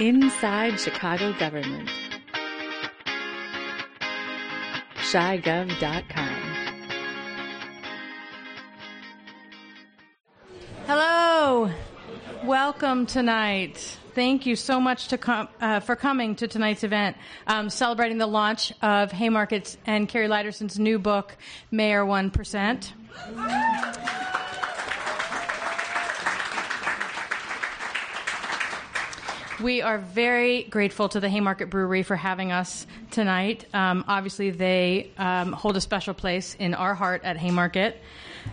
Inside Chicago Government. ChiGov.com. Hello. Welcome tonight. Thank you so much com- uh, for coming to tonight's event, um, celebrating the launch of Haymarket's and Kari Lydersen's new book, Mayor 1%. We are very grateful to the Haymarket Brewery for having us tonight. Um, obviously, they um, hold a special place in our heart at Haymarket.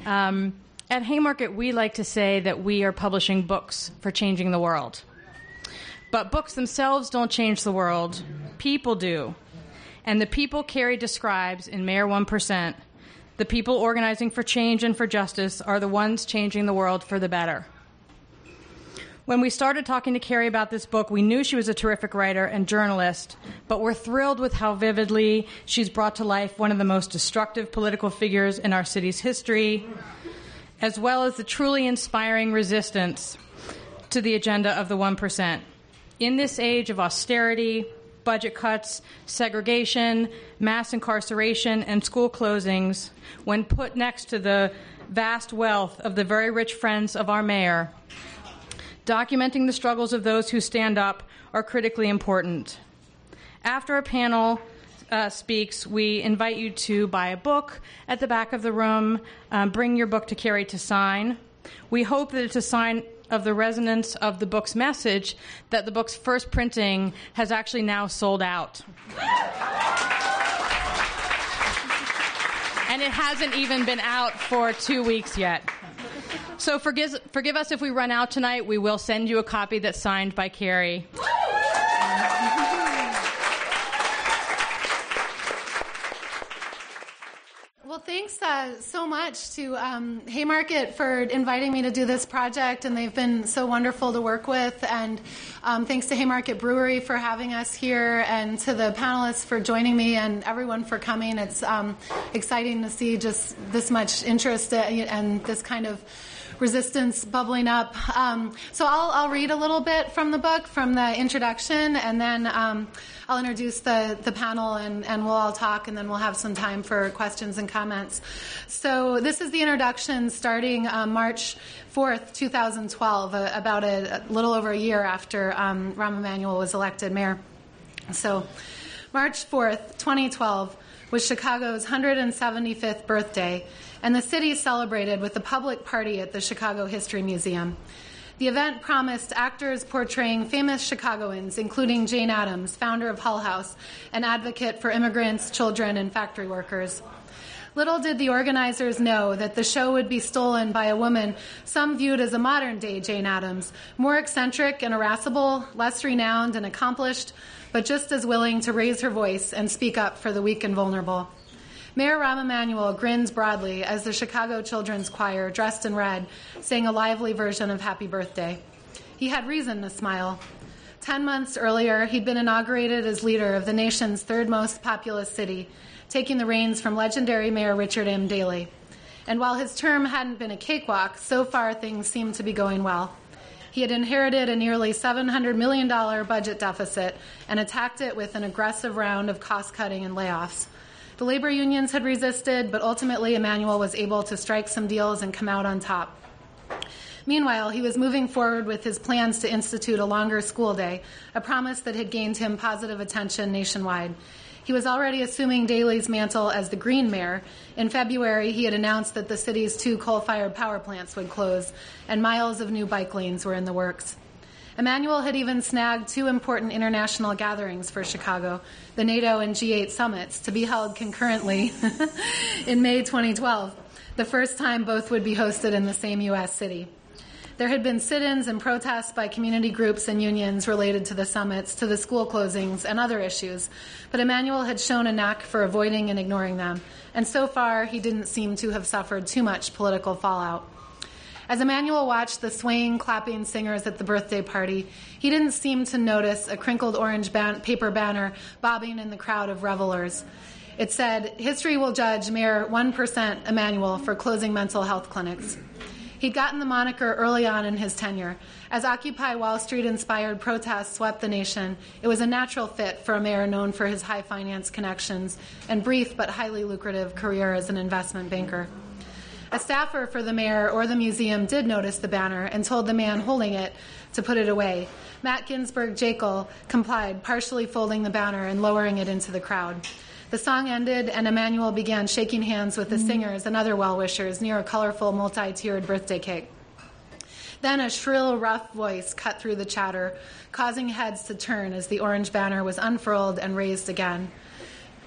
Um, at Haymarket, we like to say that we are publishing books for changing the world. But books themselves don't change the world, people do. And the people Kari describes in Mayor 1%, the people organizing for change and for justice, are the ones changing the world for the better. When we started talking to Kari about this book, we knew she was a terrific writer and journalist, but we're thrilled with how vividly she's brought to life one of the most destructive political figures in our city's history, as well as the truly inspiring resistance to the agenda of the 1%. In this age of austerity, budget cuts, segregation, mass incarceration, and school closings, when put next to the vast wealth of the very rich friends of our mayor, documenting the struggles of those who stand up are critically important. After a panel uh, speaks, we invite you to buy a book at the back of the room, um, bring your book to Kari to sign. We hope that it's a sign of the resonance of the book's message that the book's first printing has actually now sold out. and it hasn't even been out for two weeks yet. So forgive, forgive us if we run out tonight. We will send you a copy that's signed by Kari. Well, thanks uh, so much to um, Haymarket for inviting me to do this project, and they've been so wonderful to work with. And um, thanks to Haymarket Brewery for having us here, and to the panelists for joining me, and everyone for coming. It's um, exciting to see just this much interest uh, and this kind of resistance bubbling up. Um, so I'll, I'll, read a little bit from the book, from the introduction, and then um, I'll introduce the, the panel and, and we'll all talk, and then we'll have some time for questions and comments. So this is the introduction starting uh, March 4th, 2012, uh, about a, a, little over a year after um, Rahm Emanuel was elected mayor. So March 4th, 2012 was Chicago's 175th birthday and the city celebrated with a public party at the Chicago History Museum. The event promised actors portraying famous Chicagoans, including Jane Addams, founder of Hull House, an advocate for immigrants, children, and factory workers. Little did the organizers know that the show would be stolen by a woman some viewed as a modern day Jane Addams, more eccentric and irascible, less renowned and accomplished, but just as willing to raise her voice and speak up for the weak and vulnerable. Mayor Rahm Emanuel grins broadly as the Chicago Children's Choir, dressed in red, sang a lively version of Happy Birthday. He had reason to smile. Ten months earlier, he'd been inaugurated as leader of the nation's third most populous city, taking the reins from legendary Mayor Richard M. Daley. And while his term hadn't been a cakewalk, so far things seemed to be going well. He had inherited a nearly $700 million budget deficit and attacked it with an aggressive round of cost cutting and layoffs. The labor unions had resisted, but ultimately Emanuel was able to strike some deals and come out on top. Meanwhile, he was moving forward with his plans to institute a longer school day, a promise that had gained him positive attention nationwide. He was already assuming Daley's mantle as the Green Mayor. In February, he had announced that the city's two coal fired power plants would close, and miles of new bike lanes were in the works. Emanuel had even snagged two important international gatherings for Chicago the NATO and G8 summits to be held concurrently in May 2012, the first time both would be hosted in the same U.S. city. There had been sit ins and protests by community groups and unions related to the summits, to the school closings, and other issues, but Emanuel had shown a knack for avoiding and ignoring them, and so far he didn't seem to have suffered too much political fallout. As Emanuel watched the swaying, clapping singers at the birthday party, he didn't seem to notice a crinkled orange ban- paper banner bobbing in the crowd of revelers. It said, History will judge Mayor 1% Emanuel for closing mental health clinics. He'd gotten the moniker early on in his tenure. As Occupy Wall Street inspired protests swept the nation, it was a natural fit for a mayor known for his high finance connections and brief but highly lucrative career as an investment banker. A staffer for the mayor or the museum did notice the banner and told the man holding it to put it away. Matt Ginsberg Jaeckle complied, partially folding the banner and lowering it into the crowd. The song ended, and Emanuel began shaking hands with the mm. singers and other well wishers near a colorful, multi tiered birthday cake. Then a shrill, rough voice cut through the chatter, causing heads to turn as the orange banner was unfurled and raised again.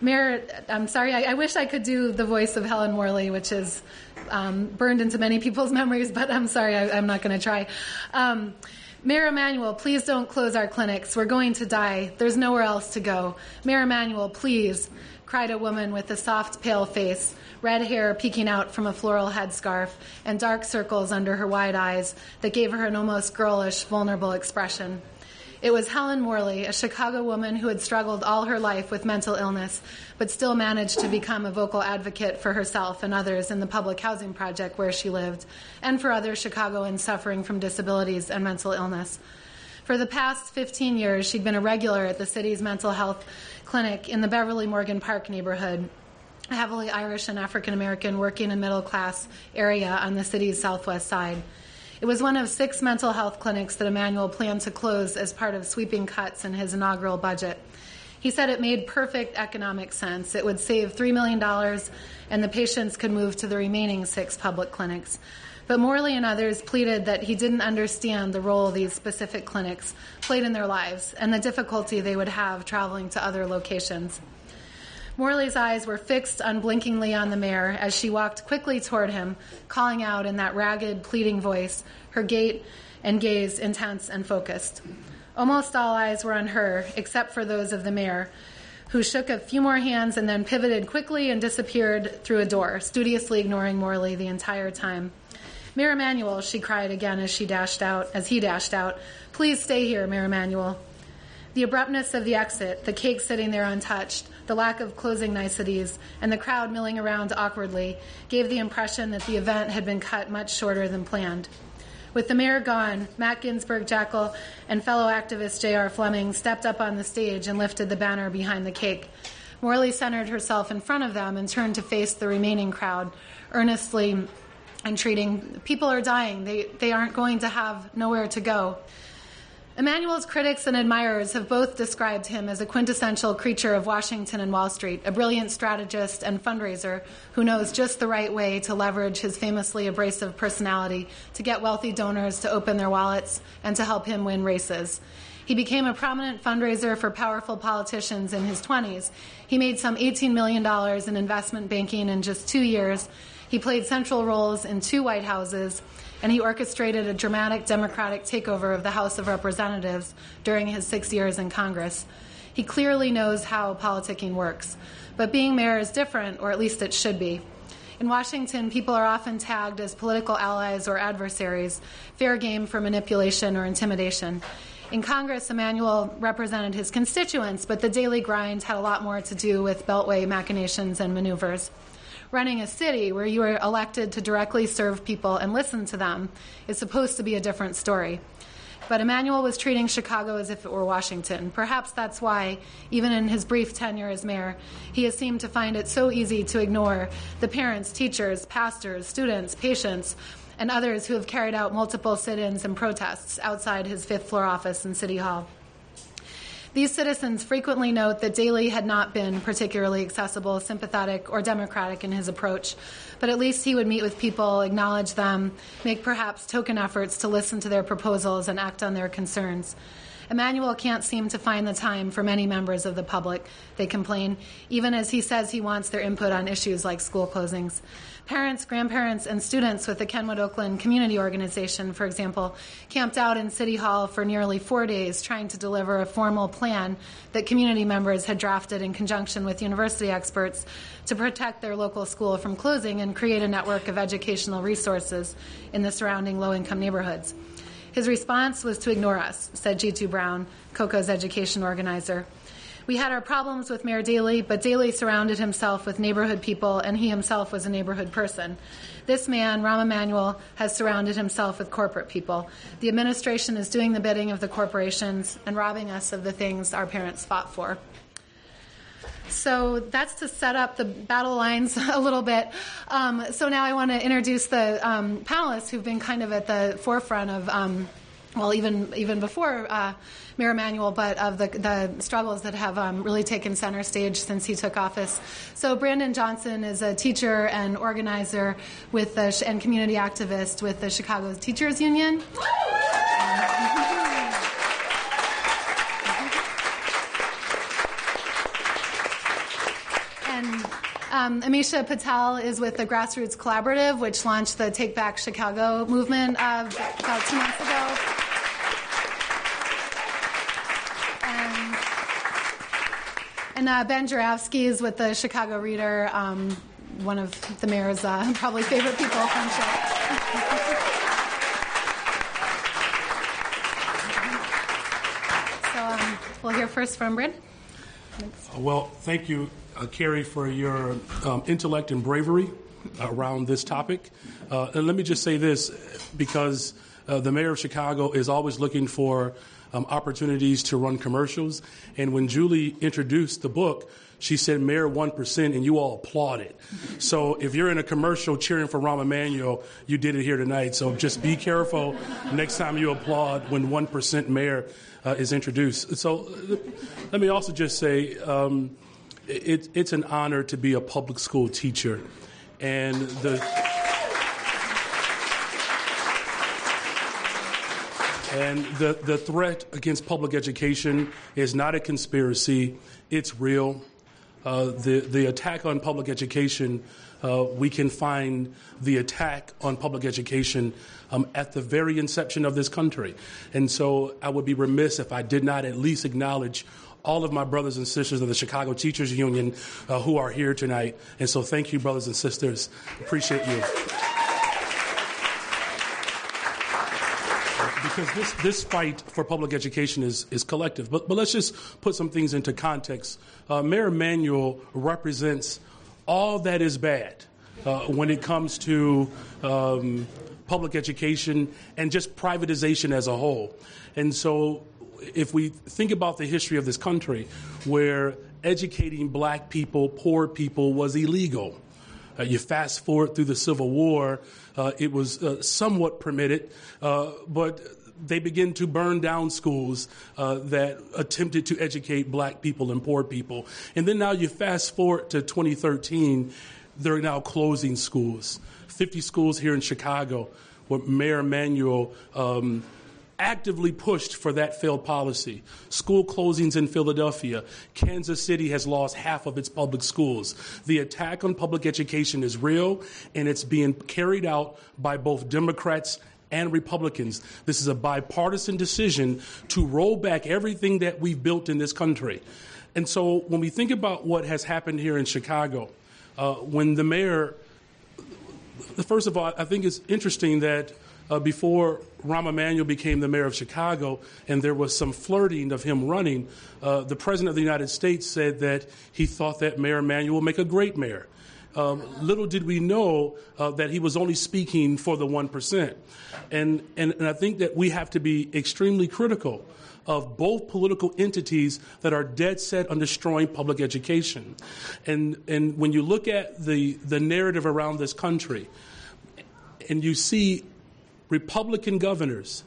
Mayor, I'm sorry, I, I wish I could do the voice of Helen Morley, which is um, burned into many people's memories, but I'm sorry, I, am not going to try. Um, Mayor Emanuel, please don't close our clinics. We're going to die. There's nowhere else to go. Mayor Emanuel, please cried a woman with a soft, pale face, red hair peeking out from a floral headscarf, and dark circles under her wide eyes that gave her an almost girlish, vulnerable expression. It was Helen Morley, a Chicago woman who had struggled all her life with mental illness, but still managed to become a vocal advocate for herself and others in the public housing project where she lived, and for other Chicagoans suffering from disabilities and mental illness. For the past 15 years, she'd been a regular at the city's mental health clinic in the Beverly Morgan Park neighborhood, a heavily Irish and African American working and middle class area on the city's southwest side. It was one of six mental health clinics that Emanuel planned to close as part of sweeping cuts in his inaugural budget. He said it made perfect economic sense. It would save $3 million, and the patients could move to the remaining six public clinics. But Morley and others pleaded that he didn't understand the role these specific clinics played in their lives and the difficulty they would have traveling to other locations. Morley's eyes were fixed unblinkingly on the mayor as she walked quickly toward him, calling out in that ragged, pleading voice, her gait and gaze intense and focused. Almost all eyes were on her, except for those of the mayor, who shook a few more hands and then pivoted quickly and disappeared through a door, studiously ignoring Morley the entire time. Mayor Emanuel, she cried again as she dashed out, as he dashed out. Please stay here, Mayor Emanuel. The abruptness of the exit, the cake sitting there untouched, the lack of closing niceties, and the crowd milling around awkwardly gave the impression that the event had been cut much shorter than planned. With the mayor gone, Matt Ginsberg Jaeckle and fellow activist J.R. Fleming stepped up on the stage and lifted the banner behind the cake. Morley centered herself in front of them and turned to face the remaining crowd, earnestly entreating, people are dying. They, they aren't going to have nowhere to go. Emanuel's critics and admirers have both described him as a quintessential creature of Washington and Wall Street, a brilliant strategist and fundraiser who knows just the right way to leverage his famously abrasive personality to get wealthy donors to open their wallets and to help him win races. He became a prominent fundraiser for powerful politicians in his 20s. He made some $18 million in investment banking in just two years he played central roles in two White Houses, and he orchestrated a dramatic Democratic takeover of the House of Representatives during his six years in Congress. He clearly knows how politicking works, but being mayor is different, or at least it should be. In Washington, people are often tagged as political allies or adversaries, fair game for manipulation or intimidation. In Congress, Emanuel represented his constituents, but the daily grind had a lot more to do with beltway machinations and maneuvers running a city where you are elected to directly serve people and listen to them is supposed to be a different story. But Emanuel was treating Chicago as if it were Washington. Perhaps that's why, even in his brief tenure as mayor, he has seemed to find it so easy to ignore the parents, teachers, pastors, students, patients, and others who have carried out multiple sit ins and protests outside his fifth floor office in City Hall. These citizens frequently note that Daley had not been particularly accessible, sympathetic, or democratic in his approach, but at least he would meet with people, acknowledge them, make perhaps token efforts to listen to their proposals and act on their concerns. Emanuel can't seem to find the time for many members of the public, they complain, even as he says he wants their input on issues like school closings. Parents, grandparents, and students with the Kenwood Oakland Community Organization, for example, camped out in City Hall for nearly four days trying to deliver a formal plan that community members had drafted in conjunction with university experts to protect their local school from closing and create a network of educational resources in the surrounding low income neighborhoods. His response was to ignore us, said Jitu Brown, KOCO's education organizer. We had our problems with Mayor Daley, but Daley surrounded himself with neighborhood people, and he himself was a neighborhood person. This man, Rahm Emanuel, has surrounded himself with corporate people. The administration is doing the bidding of the corporations and robbing us of the things our parents fought for. So that's to set up the battle lines a little bit. Um, so now I want to introduce the um, panelists who've been kind of at the forefront of. Um, well, even even before uh, Mayor Emanuel, but of the, the struggles that have um, really taken center stage since he took office. So Brandon Johnson is a teacher and organizer with the, and community activist with the Chicago Teachers Union. and um, Amisha Patel is with the Grassroots Collaborative, which launched the Take Back Chicago movement uh, about two months ago. And uh, Ben Joravsky is with the Chicago Reader, um, one of the mayor's uh, probably favorite people from so um, we'll hear first from Bryn. Well, thank you, uh, Kari, for your um, intellect and bravery around this topic. Uh, and let me just say this because uh, the mayor of Chicago is always looking for um, opportunities to run commercials. And when Julie introduced the book, she said Mayor 1%, and you all applauded. So if you're in a commercial cheering for Rahm Emanuel, you did it here tonight. So just be careful next time you applaud when 1% Mayor uh, is introduced. So let me also just say um, it, it's an honor to be a public school teacher. And the. And the, the threat against public education is not a conspiracy, it's real. Uh, the, the attack on public education, uh, we can find the attack on public education um, at the very inception of this country. And so I would be remiss if I did not at least acknowledge all of my brothers and sisters of the Chicago Teachers Union uh, who are here tonight. And so thank you, brothers and sisters. Appreciate you. Because this, this fight for public education is, is collective. But, but let's just put some things into context. Uh, Mayor Emanuel represents all that is bad uh, when it comes to um, public education and just privatization as a whole. And so, if we think about the history of this country, where educating black people, poor people, was illegal. Uh, you fast forward through the Civil War, uh, it was uh, somewhat permitted, uh, but they begin to burn down schools uh, that attempted to educate black people and poor people. And then now you fast forward to 2013, they're now closing schools. 50 schools here in Chicago, where Mayor Emanuel um, actively pushed for that failed policy. School closings in Philadelphia. Kansas City has lost half of its public schools. The attack on public education is real, and it's being carried out by both Democrats and Republicans. This is a bipartisan decision to roll back everything that we've built in this country. And so when we think about what has happened here in Chicago, uh, when the mayor, first of all, I think it's interesting that uh, before Rahm Emanuel became the mayor of Chicago and there was some flirting of him running, uh, the President of the United States said that he thought that Mayor Emanuel would make a great mayor. Um, little did we know uh, that he was only speaking for the 1%. And, and, and I think that we have to be extremely critical of both political entities that are dead set on destroying public education. And, and when you look at the, the narrative around this country, and you see Republican governors,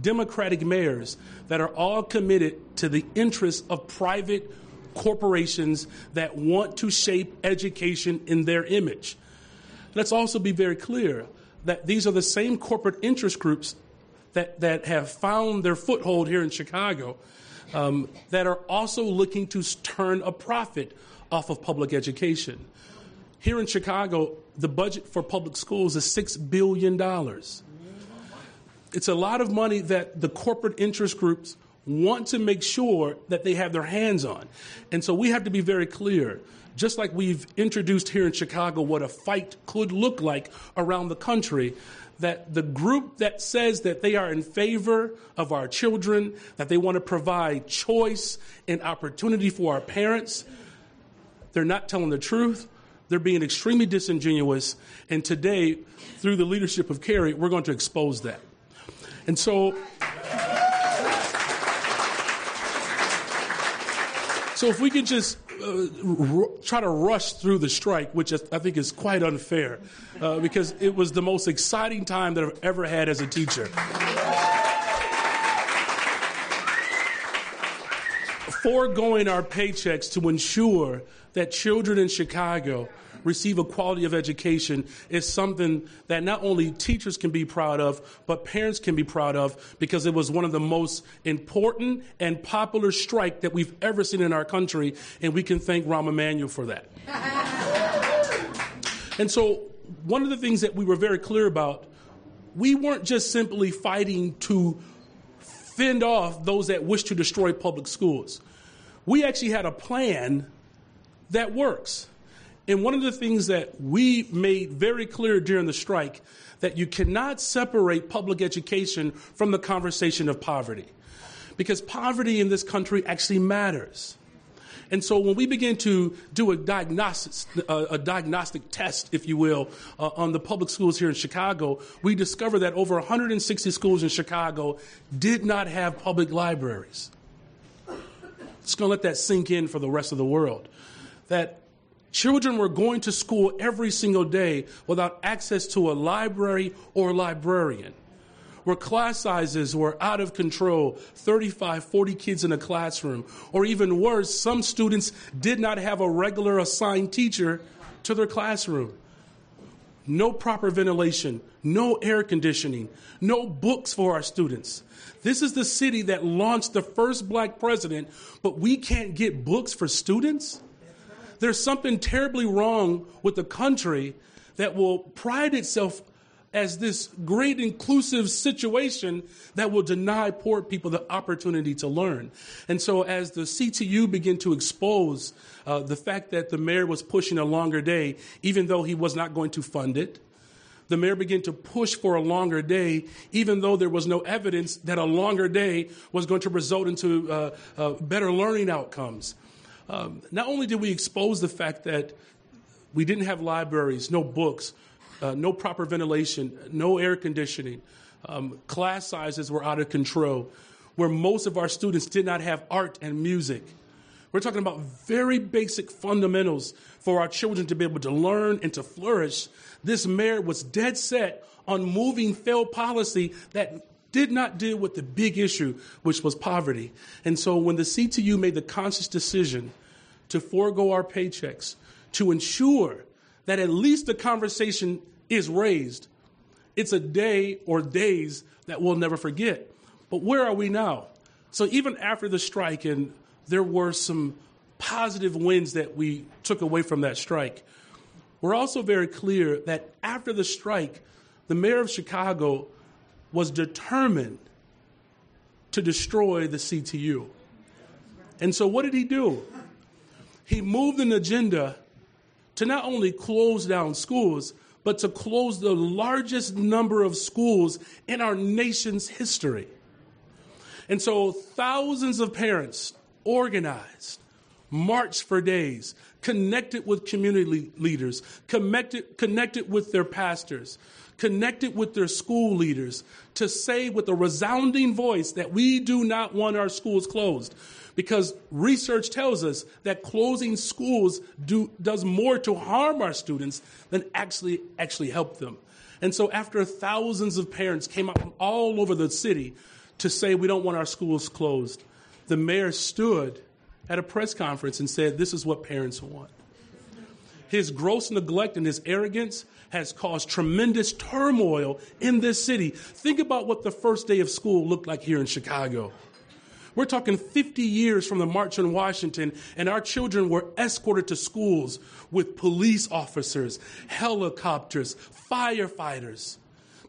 Democratic mayors that are all committed to the interests of private corporations that want to shape education in their image. Let's also be very clear that these are the same corporate interest groups that, that have found their foothold here in Chicago um, that are also looking to turn a profit off of public education. Here in Chicago, the budget for public schools is $6 billion. It's a lot of money that the corporate interest groups want to make sure that they have their hands on. And so we have to be very clear. Just like we've introduced here in Chicago what a fight could look like around the country, that the group that says that they are in favor of our children, that they want to provide choice and opportunity for our parents, they're not telling the truth. They're being extremely disingenuous. And today, through the leadership of Kari, we're going to expose that. And so, so if we could just uh, r- try to rush through the strike, which I think is quite unfair, uh, because it was the most exciting time that I've ever had as a teacher. Foregoing our paychecks to ensure that children in Chicago receive a quality of education is something that not only teachers can be proud of, but parents can be proud of because it was one of the most important and popular strike that we've ever seen in our country, and we can thank Rahm Emanuel for that. and so, one of the things that we were very clear about, we weren't just simply fighting to fend off those that wish to destroy public schools. We actually had a plan that works. And one of the things that we made very clear during the strike that you cannot separate public education from the conversation of poverty. Because poverty in this country actually matters. And so when we begin to do a diagnostic, uh, a diagnostic test, if you will, uh, on the public schools here in Chicago, we discover that over 160 schools in Chicago did not have public libraries. Just going to let that sink in for the rest of the world. That Children were going to school every single day without access to a library or librarian. Where class sizes were out of control 35, 40 kids in a classroom. Or even worse, some students did not have a regular assigned teacher to their classroom. No proper ventilation, no air conditioning, no books for our students. This is the city that launched the first black president, but we can't get books for students? There's something terribly wrong with the country that will pride itself as this great inclusive situation that will deny poor people the opportunity to learn. And so, as the CTU began to expose uh, the fact that the mayor was pushing a longer day, even though he was not going to fund it, the mayor began to push for a longer day, even though there was no evidence that a longer day was going to result into uh, uh, better learning outcomes. Um, not only did we expose the fact that we didn't have libraries, no books, uh, no proper ventilation, no air conditioning, um, class sizes were out of control, where most of our students did not have art and music. We're talking about very basic fundamentals for our children to be able to learn and to flourish. This mayor was dead set on moving failed policy that did not deal with the big issue, which was poverty. And so when the CTU made the conscious decision to forego our paychecks, to ensure that at least the conversation is raised, it's a day or days that we'll never forget. But where are we now? So even after the strike, and there were some positive wins that we took away from that strike, we're also very clear that after the strike, the mayor of Chicago was determined to destroy the CTU. And so, what did he do? He moved an agenda to not only close down schools, but to close the largest number of schools in our nation's history. And so, thousands of parents organized, marched for days, connected with community leaders, connected, connected with their pastors, connected with their school leaders to say with a resounding voice that we do not want our schools closed. Because research tells us that closing schools do, does more to harm our students than actually, actually help them. And so after thousands of parents came out from all over the city to say we don't want our schools closed, the mayor stood at a press conference and said, This is what parents want. His gross neglect and his arrogance has caused tremendous turmoil in this city. Think about what the first day of school looked like here in Chicago. We're talking 50 years from the March on Washington, and our children were escorted to schools with police officers, helicopters, firefighters.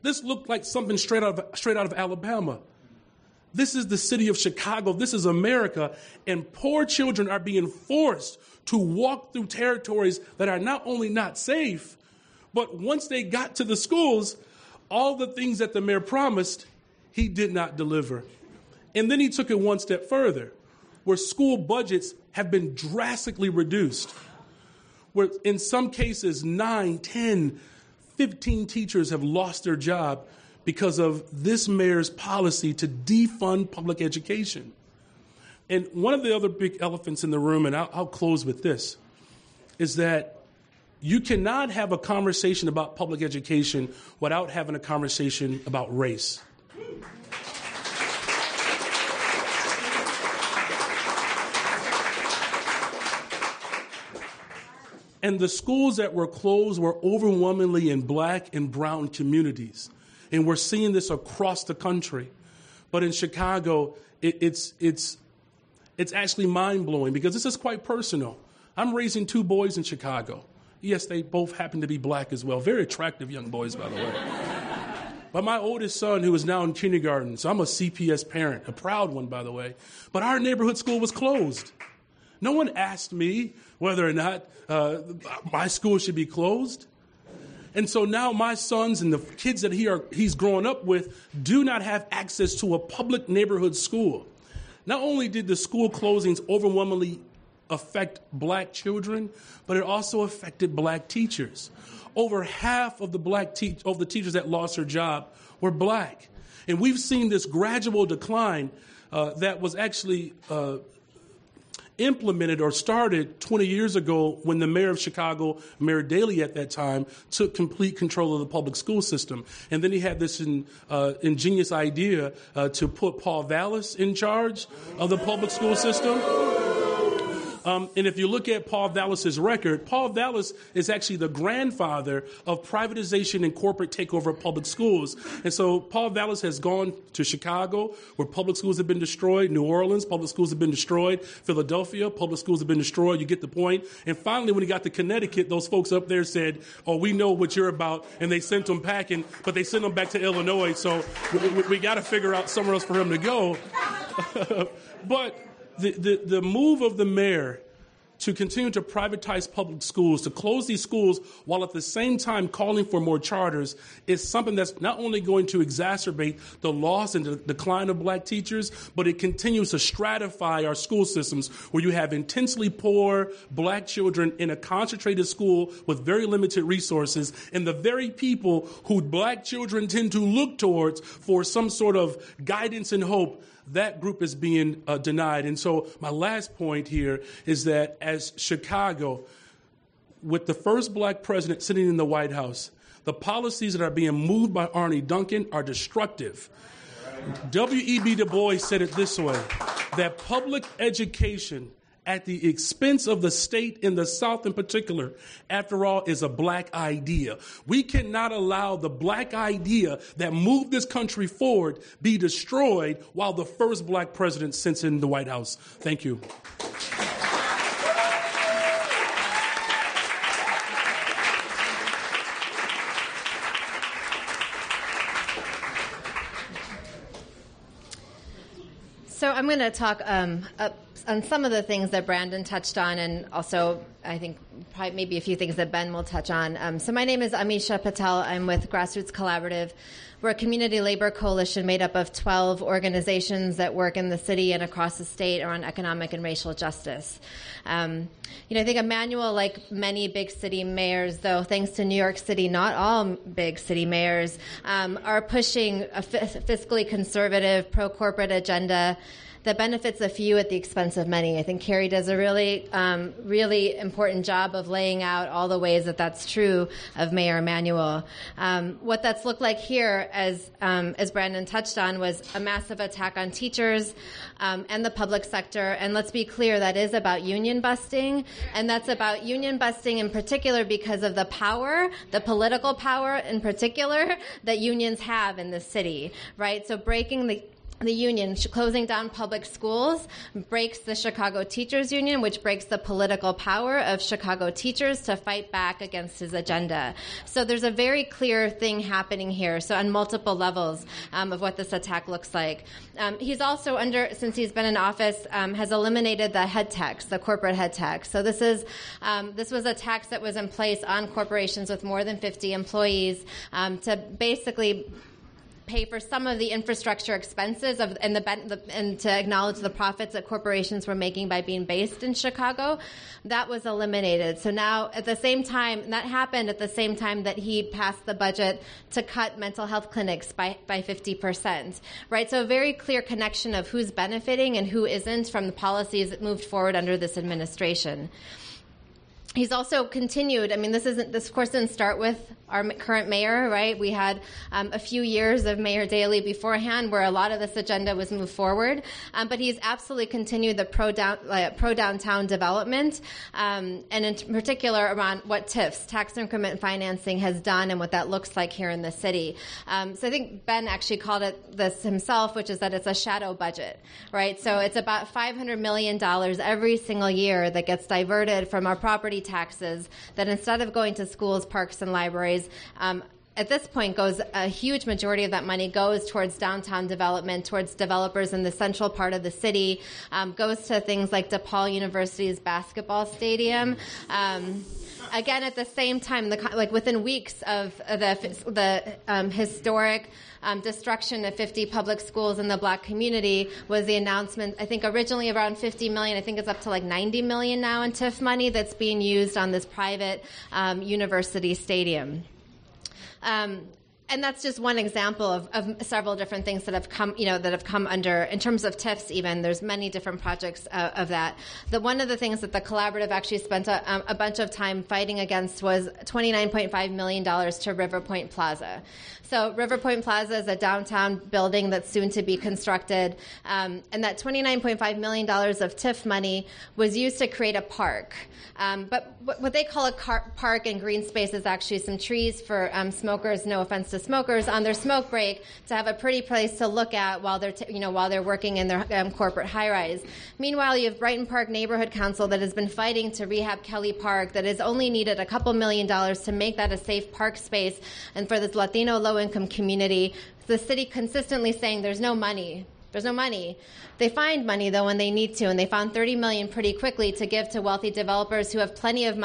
This looked like something straight out of, straight out of Alabama. This is the city of Chicago. This is America. And poor children are being forced to walk through territories that are not only not safe, but once they got to the schools, all the things that the mayor promised, he did not deliver. And then he took it one step further, where school budgets have been drastically reduced, where in some cases, 9, 10, 15 teachers have lost their job because of this mayor's policy to defund public education. And one of the other big elephants in the room, and I'll, I'll close with this, is that you cannot have a conversation about public education without having a conversation about race. And the schools that were closed were overwhelmingly in black and brown communities. And we're seeing this across the country. But in Chicago, it, it's, it's, it's actually mind blowing because this is quite personal. I'm raising two boys in Chicago. Yes, they both happen to be black as well. Very attractive young boys, by the way. but my oldest son, who is now in kindergarten, so I'm a CPS parent, a proud one, by the way. But our neighborhood school was closed. No one asked me whether or not uh, my school should be closed. And so now my sons and the kids that he are, he's growing up with do not have access to a public neighborhood school. Not only did the school closings overwhelmingly affect black children, but it also affected black teachers. Over half of the black te- of the teachers that lost their job were black. And we've seen this gradual decline uh, that was actually uh, implemented or started 20 years ago when the mayor of Chicago, Mayor Daley at that time, took complete control of the public school system. And then he had this in, uh, ingenious idea uh, to put Paul Vallas in charge of the public school system. Um, and if you look at Paul Vallas's record, Paul Vallas is actually the grandfather of privatization and corporate takeover of public schools. And so Paul Vallas has gone to Chicago, where public schools have been destroyed, New Orleans, public schools have been destroyed, Philadelphia, public schools have been destroyed. You get the point. And finally, when he got to Connecticut, those folks up there said, Oh, we know what you're about. And they sent him packing, but they sent him back to Illinois. So we, we, we got to figure out somewhere else for him to go. but the, the, the move of the mayor to continue to privatize public schools, to close these schools while at the same time calling for more charters is something that's not only going to exacerbate the loss and the decline of black teachers, but it continues to stratify our school systems where you have intensely poor black children in a concentrated school with very limited resources and the very people who black children tend to look towards for some sort of guidance and hope that group is being uh, denied. And so, my last point here is that as Chicago, with the first black president sitting in the White House, the policies that are being moved by Arne Duncan are destructive. W.E.B. Du Bois said it this way that public education at the expense of the state in the South in particular, after all, is a black idea. We cannot allow the black idea that moved this country forward be destroyed while the first black president sits in the White House. Thank you. So I'm going to talk um, on some of the things that Brandon touched on, and also I think probably maybe a few things that Ben will touch on. Um, so my name is Amisha Patel. I'm with Grassroots Collaborative. We're a community labor coalition made up of 12 organizations that work in the city and across the state around economic and racial justice. Um, you know, I think Emanuel, like many big city mayors, though, thanks to New York City, not all big city mayors, um, are pushing a fiscally conservative, pro corporate agenda that benefits a few at the expense of many. I think Kari does a really, um, really important job of laying out all the ways that that's true of Mayor Emanuel. Um, what that's looked like here, as um, as Brandon touched on, was a massive attack on teachers um, and the public sector. And let's be clear, that is about union busting, and that's about union busting in particular because of the power, the political power in particular, that unions have in the city. Right. So breaking the the union closing down public schools breaks the Chicago Teachers Union, which breaks the political power of Chicago teachers to fight back against his agenda. So there's a very clear thing happening here. So on multiple levels um, of what this attack looks like. Um, he's also under, since he's been in office, um, has eliminated the head tax, the corporate head tax. So this is um, this was a tax that was in place on corporations with more than 50 employees um, to basically pay for some of the infrastructure expenses of and the, and to acknowledge the profits that corporations were making by being based in Chicago, that was eliminated. So now, at the same time, that happened at the same time that he passed the budget to cut mental health clinics by by fifty percent. Right. So a very clear connection of who's benefiting and who isn't from the policies that moved forward under this administration he's also continued. I mean, this isn't this of course didn't start with our current mayor, right? We had um, a few years of Mayor Daley beforehand where a lot of this agenda was moved forward, um, but he's absolutely continued the pro down uh, pro downtown development, um, and in particular around what TIFs, tax increment financing, has done and what that looks like here in the city. Um, so I think Ben actually called it this himself, which is that it's a shadow budget, right? So it's about 500 million dollars every single year that gets diverted from our property taxes that instead of going to schools, parks, and libraries, um, at this point goes a huge majority of that money goes towards downtown development, towards developers in the central part of the city, um, goes to things like DePaul University's basketball stadium. Um, again, at the same time, the, like within weeks of the the um, historic um, destruction of 50 public schools in the black community was the announcement. I think originally around 50 million. I think it's up to like 90 million now in TIF money that's being used on this private um, university stadium. Um, and that's just one example of, of, several different things that have come, you know, that have come under in terms of TIFs. Even there's many different projects uh, of that. The one of the things that the collaborative actually spent a, um, a bunch of time fighting against was 29.5 million dollars to River Point Plaza. So River Point Plaza is a downtown building that's soon to be constructed, um, and that 29.5 million dollars of TIF money was used to create a park. Um, but what they call a car- park and green space is actually some trees for um, smokers. No offense to smokers on their smoke break to have a pretty place to look at while they're t- you know while they're working in their um, corporate high rise. Meanwhile, you have Brighton Park Neighborhood Council that has been fighting to rehab Kelly Park that has only needed a couple million dollars to make that a safe park space and for this Latino low income community. The city consistently saying there's no money. There's no money. They find money though when they need to, and they found 30 million pretty quickly to give to wealthy developers who have plenty of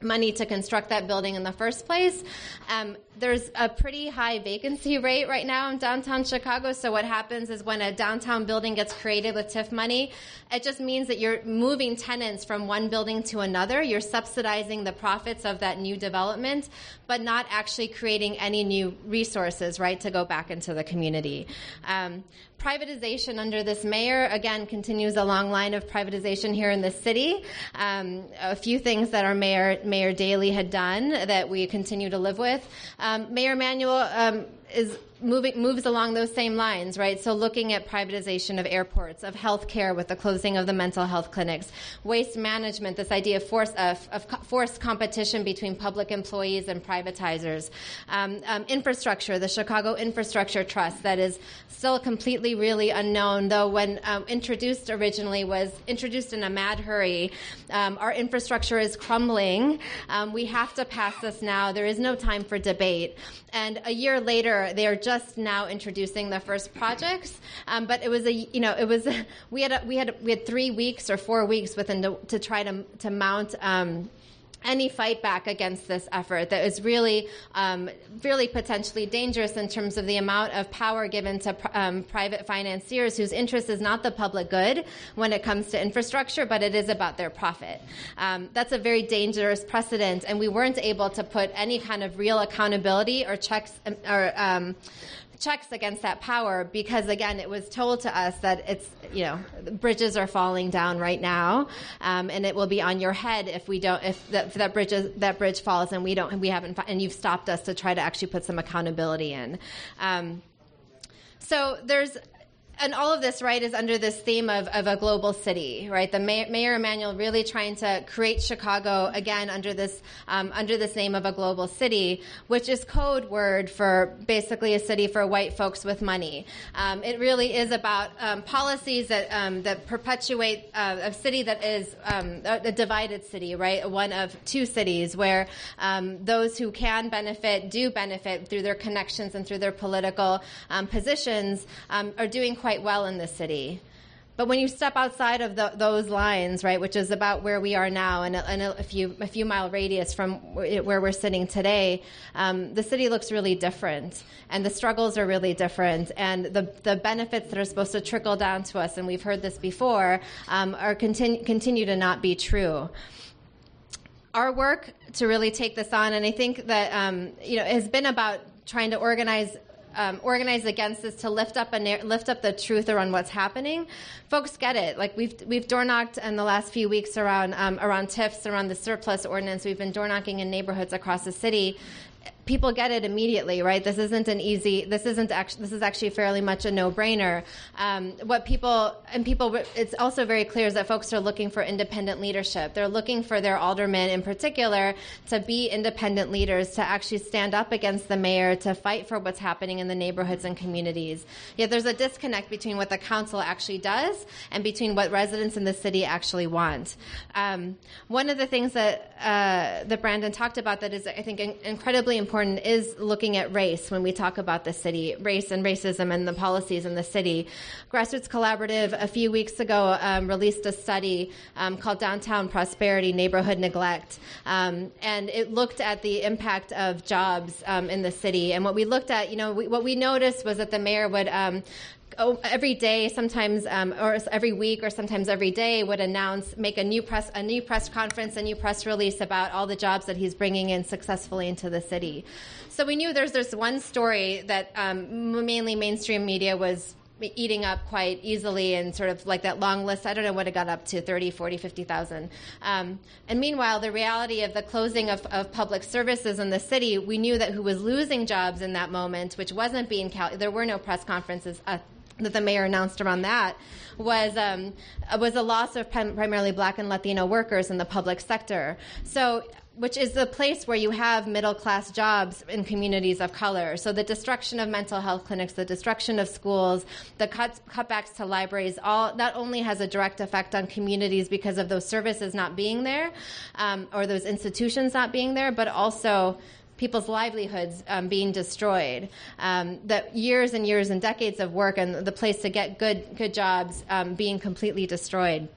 money to construct that building in the first place. Um, there's a pretty high vacancy rate right now in downtown Chicago. So what happens is when a downtown building gets created with TIF money, it just means that you're moving tenants from one building to another. You're subsidizing the profits of that new development, but not actually creating any new resources, right, to go back into the community. Um, privatization under this mayor, again, continues a long line of privatization here in the city. Um, a few things that our mayor, Mayor Daley had done that we continue to live with. Um, Mayor Emanuel um, is moving moves along those same lines, right? So looking at privatization of airports, of healthcare with the closing of the mental health clinics, waste management, this idea of, force, of, of forced competition between public employees and privatizers, um, um, infrastructure, the Chicago Infrastructure Trust that is still completely really unknown, though when um, introduced originally was introduced in a mad hurry. Um, our infrastructure is crumbling. Um, we have to pass this now. There is no time for debate. And a year later, they are just now introducing the first projects. Um, but it was a, you know, it was we had a, we had we had three weeks or four weeks within to, to try to to mount. Um, any fight back against this effort that is really, um, really potentially dangerous in terms of the amount of power given to um, private financiers whose interest is not the public good when it comes to infrastructure, but it is about their profit. Um, that's a very dangerous precedent, and we weren't able to put any kind of real accountability or checks or um, checks against that power because again it was told to us that it's you know bridges are falling down right now um, and it will be on your head if we don't if that, if that bridge is, that bridge falls and we don't we haven't and you've stopped us to try to actually put some accountability in. Um, so there's and all of this, right, is under this theme of, of a global city, right? The Mayor, Mayor Emanuel really trying to create Chicago again under this um, under this name of a global city, which is code word for basically a city for white folks with money. Um, it really is about um, policies that um, that perpetuate uh, a city that is um, a, divided city, right? One of two cities where um, those who can benefit do benefit through their connections and through their political positions are doing quite well in the city. But when you step outside of the, those lines, right, which is about where we are now, and a, a, few a few mile radius from where we're sitting today, um, the city looks really different, and the struggles are really different, and the the benefits that are supposed to trickle down to us, and we've heard this before, um, are continue continue to not be true our work to really take this on, and I think that um, you know has been about trying to organize um, organized against this to lift up a lift up the truth around what's happening. Folks get it. Like we've we've door knocked in the last few weeks around um, around TIFs, around the surplus ordinance. We've been door knocking in neighborhoods across the city people get it immediately, right? This isn't an easy. This isn't actually. This is actually fairly much a no-brainer. Um, what people and people, it's also very clear is that folks are looking for independent leadership. They're looking for their aldermen in particular to be independent leaders, to actually stand up against the mayor, to fight for what's happening in the neighborhoods and communities. Yet there's a disconnect between what the council actually does and between what residents in the city actually want. Um, one of the things that uh, that Brandon talked about that is, I think, in- incredibly important important is looking at race when we talk about the city, race and racism and the policies in the city. Grassroots Collaborative a few weeks ago um, released a study um, called Downtown Prosperity Neighborhood Neglect. Um, and it looked at the impact of jobs um, in the city. And what we looked at, you know, we, what we noticed was that the mayor would um, oh, every day, sometimes um, or every week, or sometimes every day, would announce, make a new press, a new press conference, a new press release about all the jobs that he's bringing in successfully into the city. So we knew there's this one story that um, mainly mainstream media was eating up quite easily and sort of like that long list. I don't know what it got up to 30, 40, 50,000. Um, and meanwhile, the reality of the closing of, of, public services in the city, we knew that who was losing jobs in that moment, which wasn't being, cal- there were no press conferences. That the mayor announced around that was um, was a loss of primarily Black and Latino workers in the public sector. So which is the place where you have middle class jobs in communities of color. So the destruction of mental health clinics, the destruction of schools, the cuts, cutbacks to libraries, all not only has a direct effect on communities because of those services not being there um, or those institutions not being there, but also people's livelihoods um, being destroyed. Um, that years and years and decades of work and the place to get good good jobs um, being completely destroyed.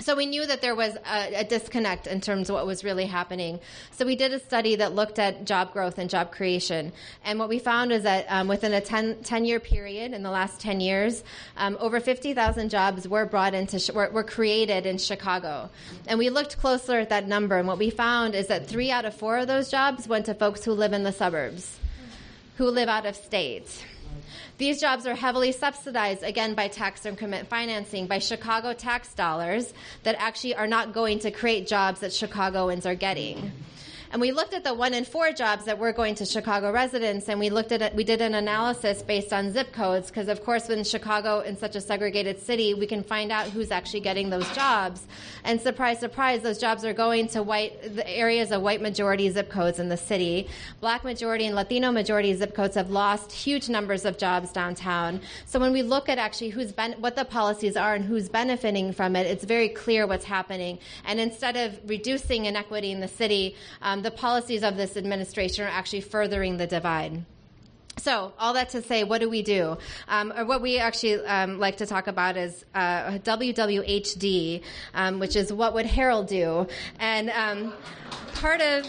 So we knew that there was a, a, disconnect in terms of what was really happening. So we did a study that looked at job growth and job creation. And what we found is that um, within a 10, 10, year period, in the last 10 years, um, over 50,000 jobs were brought into, were, were created in Chicago. And we looked closer at that number. And what we found is that three out of four of those jobs went to folks who live in the suburbs, who live out of state. These jobs are heavily subsidized, again, by tax increment financing, by Chicago tax dollars that actually are not going to create jobs that Chicagoans are getting. And we looked at the one in four jobs that were going to Chicago residents, and we looked at it, we did an analysis based on zip codes, because of course, in Chicago, in such a segregated city, we can find out who's actually getting those jobs. And surprise, surprise, those jobs are going to white the areas of white majority zip codes in the city. Black majority and Latino majority zip codes have lost huge numbers of jobs downtown. So when we look at actually who's ben- what the policies are and who's benefiting from it, it's very clear what's happening. And instead of reducing inequity in the city, um, the policies of this administration are actually furthering the divide. So, all that to say, what do we do? Um, or what we actually um, like to talk about is uh, WWHD, um, which is what would Harold do? And um, part of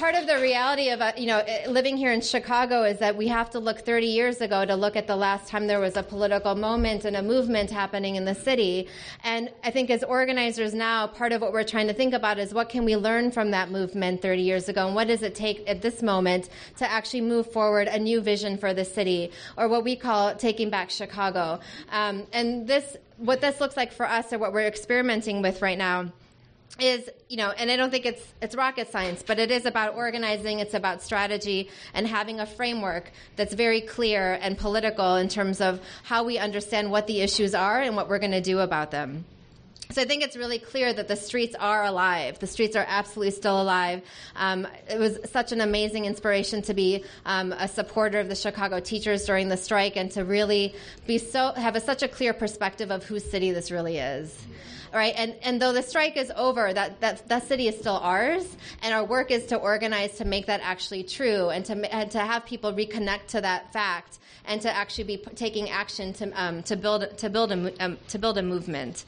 part of the reality of uh, you know eh, living here in Chicago is that we have to look 30 years ago to look at the last time there was a political moment and a movement happening in the city. And I think as organizers now, part of what we're trying to think about is what can we learn from that movement 30 years ago, and what does it take at this moment to actually move forward a new vision for the city, or what we call taking back Chicago. Um, and this, what this looks like for us, or what we're experimenting with right now is you know and i don't think it's it's rocket science but it is about organizing it's about strategy and having a framework that's very clear and political in terms of how we understand what the issues are and what we're going to do about them so I think it's really clear that the streets are alive. The streets are absolutely still alive. Um, it was such an amazing inspiration to be um, a supporter of the Chicago teachers during the strike and to really be so have a, such a clear perspective of whose city this really is right? And and though the strike is over, that that that city is still ours, and our work is to organize to make that actually true, and to and to have people reconnect to that fact, and to actually be taking action to um, to build to build a um, to build a movement.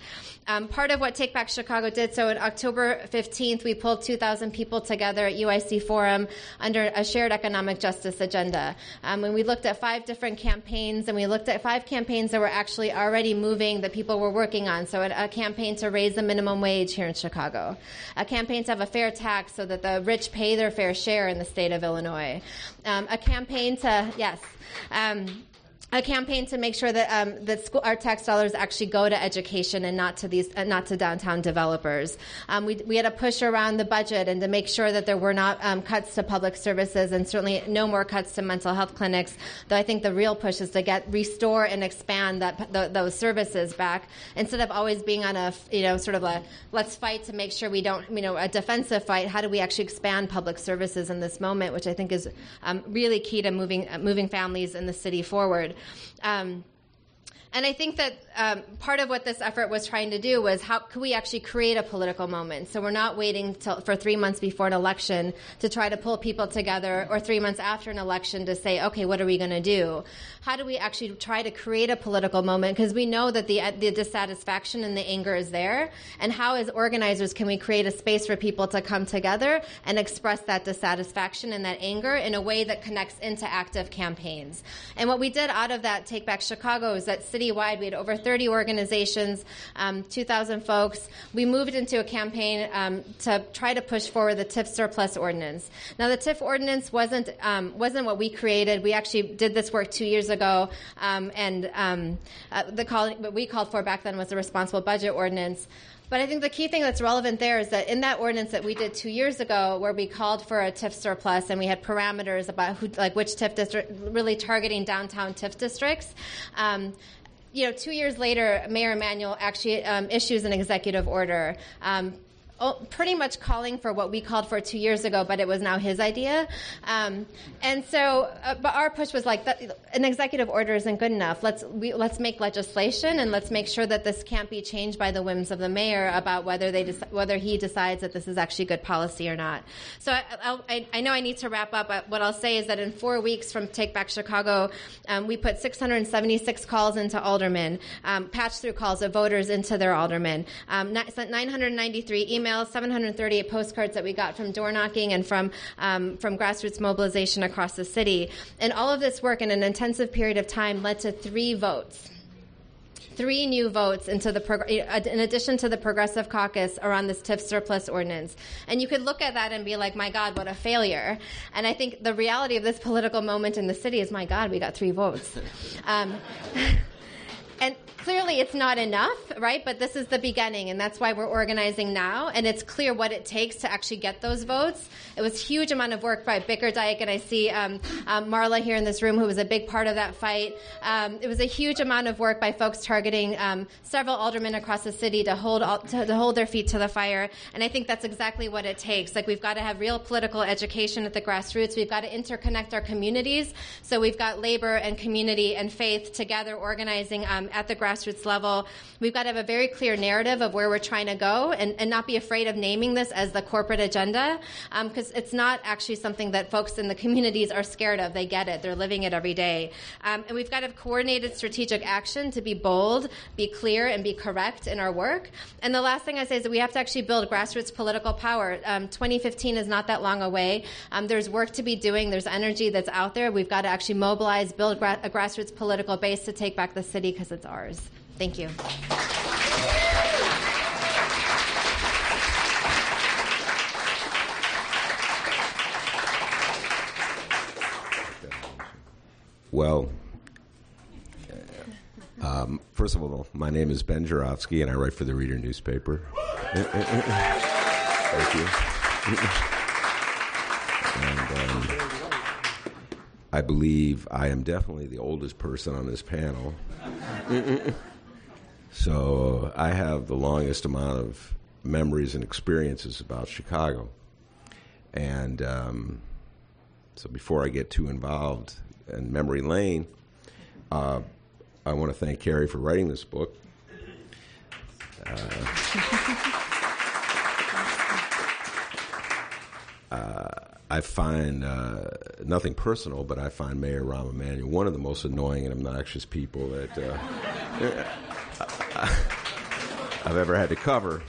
Um, part of what Take Back Chicago did, so on October 15th, we pulled 2,000 people together at UIC Forum under a shared economic justice agenda. Um, and we looked at five different campaigns, and we looked at five campaigns that were actually already moving that people were working on. So a, campaign to raise the minimum wage here in Chicago, a campaign to have a fair tax so that the rich pay their fair share in the state of Illinois, um, a campaign to, yes, um, a campaign to make sure that um, that school, our tax dollars actually go to education and not to these uh, not to downtown developers. Um, we we had a push around the budget and to make sure that there were not um, cuts to public services and certainly no more cuts to mental health clinics. Though I think the real push is to get restore and expand that those services back instead of always being on a you know sort of a let's fight to make sure we don't you know a defensive fight. How do we actually expand public services in this moment, which I think is um, really key to moving uh, moving families in the city forward. Um, and I think that um, part of what this effort was trying to do was how could we actually create a political moment? So we're not waiting till, for three months before an election to try to pull people together, or three months after an election to say, okay, what are we going to do? How do we actually try to create a political moment? Because we know that the the dissatisfaction and the anger is there. And how, as organizers, can we create a space for people to come together and express that dissatisfaction and that anger in a way that connects into active campaigns? And what we did out of that Take Back Chicago is that city citywide. We had over 30 organizations, um, 2,000 folks. We moved into a campaign um, to try to push forward the TIF surplus ordinance. Now, the TIF ordinance wasn't um, wasn't what we created. We actually did this work two years ago, um, and um, uh, the call, what we called for back then was the responsible budget ordinance. But I think the key thing that's relevant there is that in that ordinance that we did two years ago, where we called for a TIF surplus and we had parameters about who, like which TIF district, really targeting downtown TIF districts. Um, you know, two years later, Mayor Emanuel actually um, issues an executive order um, pretty much calling for what we called for two years ago, but it was now his idea. Um, and so, uh, but our push was like, that, an executive order isn't good enough. Let's we, let's make legislation and let's make sure that this can't be changed by the whims of the mayor about whether they whether he decides that this is actually good policy or not. So I, I, I, know I need to wrap up. But what I'll say is that in four weeks from Take Back Chicago, um, we put 676 calls into aldermen, um, patch through calls of voters into their aldermen, um, 993 emails emails, 738 postcards that we got from door knocking and from um, from grassroots mobilization across the city. And all of this work in an intensive period of time led to three votes three new votes into the prog- in addition to the progressive caucus around this TIF surplus ordinance. And you could look at that and be like, "My God, what a failure!" And I think the reality of this political moment in the city is, "My God, we got three votes." Um, clearly it's not enough, right? But this is the beginning, and that's why we're organizing now. And it's clear what it takes to actually get those votes. It was a huge amount of work by Bickerdike, and I see um, um, Marla here in this room, who was a big part of that fight. Um, it was a huge amount of work by folks targeting um, several aldermen across the city to hold all, to, to hold their feet to the fire. And I think that's exactly what it takes. Like we've got to have real political education at the grassroots. We've got to interconnect our communities. So we've got labor and community and faith together organizing um, at the grassroots level. We've got to have a very clear narrative of where we're trying to go and, and not be afraid of naming this as the corporate agenda because um, it's not actually something that folks in the communities are scared of. They get it. They're living it every day. Um, and we've got to have coordinated strategic action to be bold, be clear, and be correct in our work. And the last thing I say is that we have to actually build grassroots political power. Um, 2015 is not that long away. Um, there's work to be doing. There's energy that's out there. We've got to actually mobilize, build gra- a grassroots political base to take back the city because it's ours. Thank you. Well, uh, Um, first of all, my name is Ben Joravsky, and I write for the Reader newspaper. Thank you. and um, I believe I am definitely the oldest person on this panel. so I have the longest amount of memories and experiences about Chicago. And um, so before I get too involved in memory lane, uh, I want to thank Kari for writing this book. Uh, I find uh, nothing personal, but I find Mayor Rahm Emanuel one of the most annoying and obnoxious people that uh, I've ever had to cover.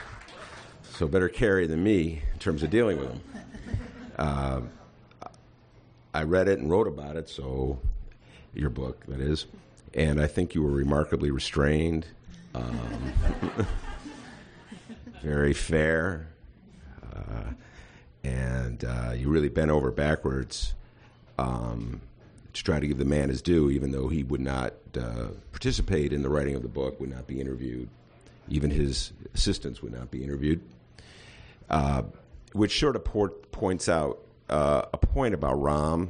So better Kari than me in terms of dealing with them. Uh, I read it and wrote about it, so your book, that is, and I think you were remarkably restrained, um, very fair, uh, and uh, you really bent over backwards um, to try to give the man his due, even though he would not uh, participate in the writing of the book, would not be interviewed, even his assistants would not be interviewed, uh, which sort of port- points out uh, a point about Rahm,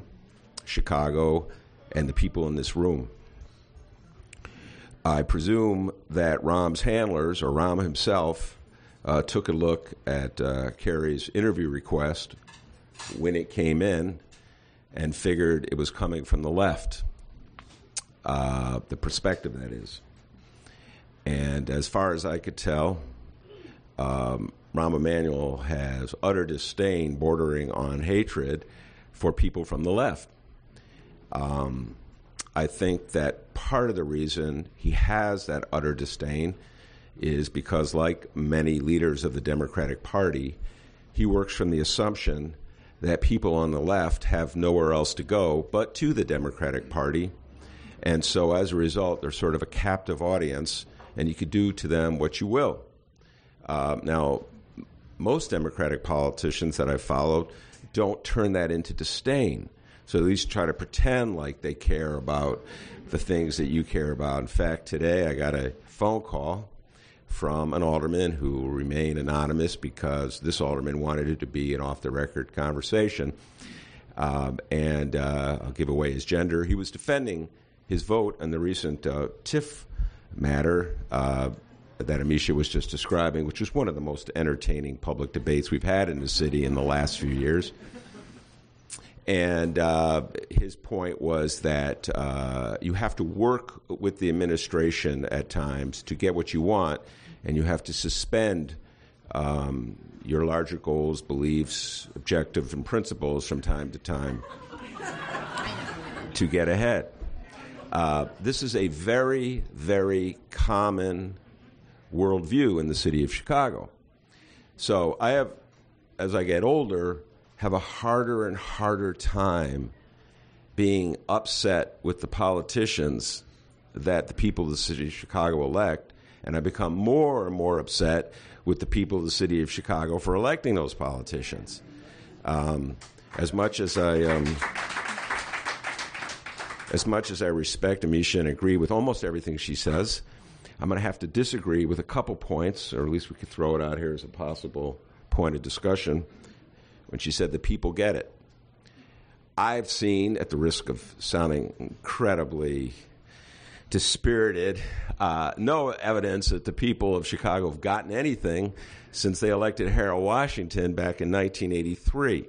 Chicago, and the people in this room. I presume that Rahm's handlers, or Rahm himself, uh, took a look at uh, Kari's interview request when it came in and figured it was coming from the left, uh, the perspective that is. And as far as I could tell, um, Rahm Emanuel has utter disdain bordering on hatred for people from the left. Um, I think that part of the reason he has that utter disdain is because, like many leaders of the Democratic Party, he works from the assumption that people on the left have nowhere else to go but to the Democratic Party. And so, as a result, they're sort of a captive audience, and you could do to them what you will. Uh, now, most Democratic politicians that I've followed don't turn that into disdain. So at least try to pretend like they care about the things that you care about. In fact, today I got a phone call from an alderman who will remain anonymous because this alderman wanted it to be an off the record conversation. Um, and uh, I'll give away his gender. He was defending his vote on the recent uh, TIF matter uh, that Amisha was just describing, which was one of the most entertaining public debates we've had in the city in the last few years. And uh, his point was that uh, you have to work with the administration at times to get what you want, and you have to suspend um, your larger goals, beliefs, objectives, and principles from time to time to get ahead. Uh, this is a very, very common worldview in the city of Chicago. So I have, as I get older, have a harder and harder time being upset with the politicians that the people of the city of Chicago elect, and I become more and more upset with the people of the city of Chicago for electing those politicians. Um, as much as I. Um, as much as I respect Amisha and agree with almost everything she says, I'm going to have to disagree with a couple points, or at least we could throw it out here as a possible point of discussion when she said the people get it. I've seen, at the risk of sounding incredibly dispirited, uh, no evidence that the people of Chicago have gotten anything since they elected Harold Washington back in 1983.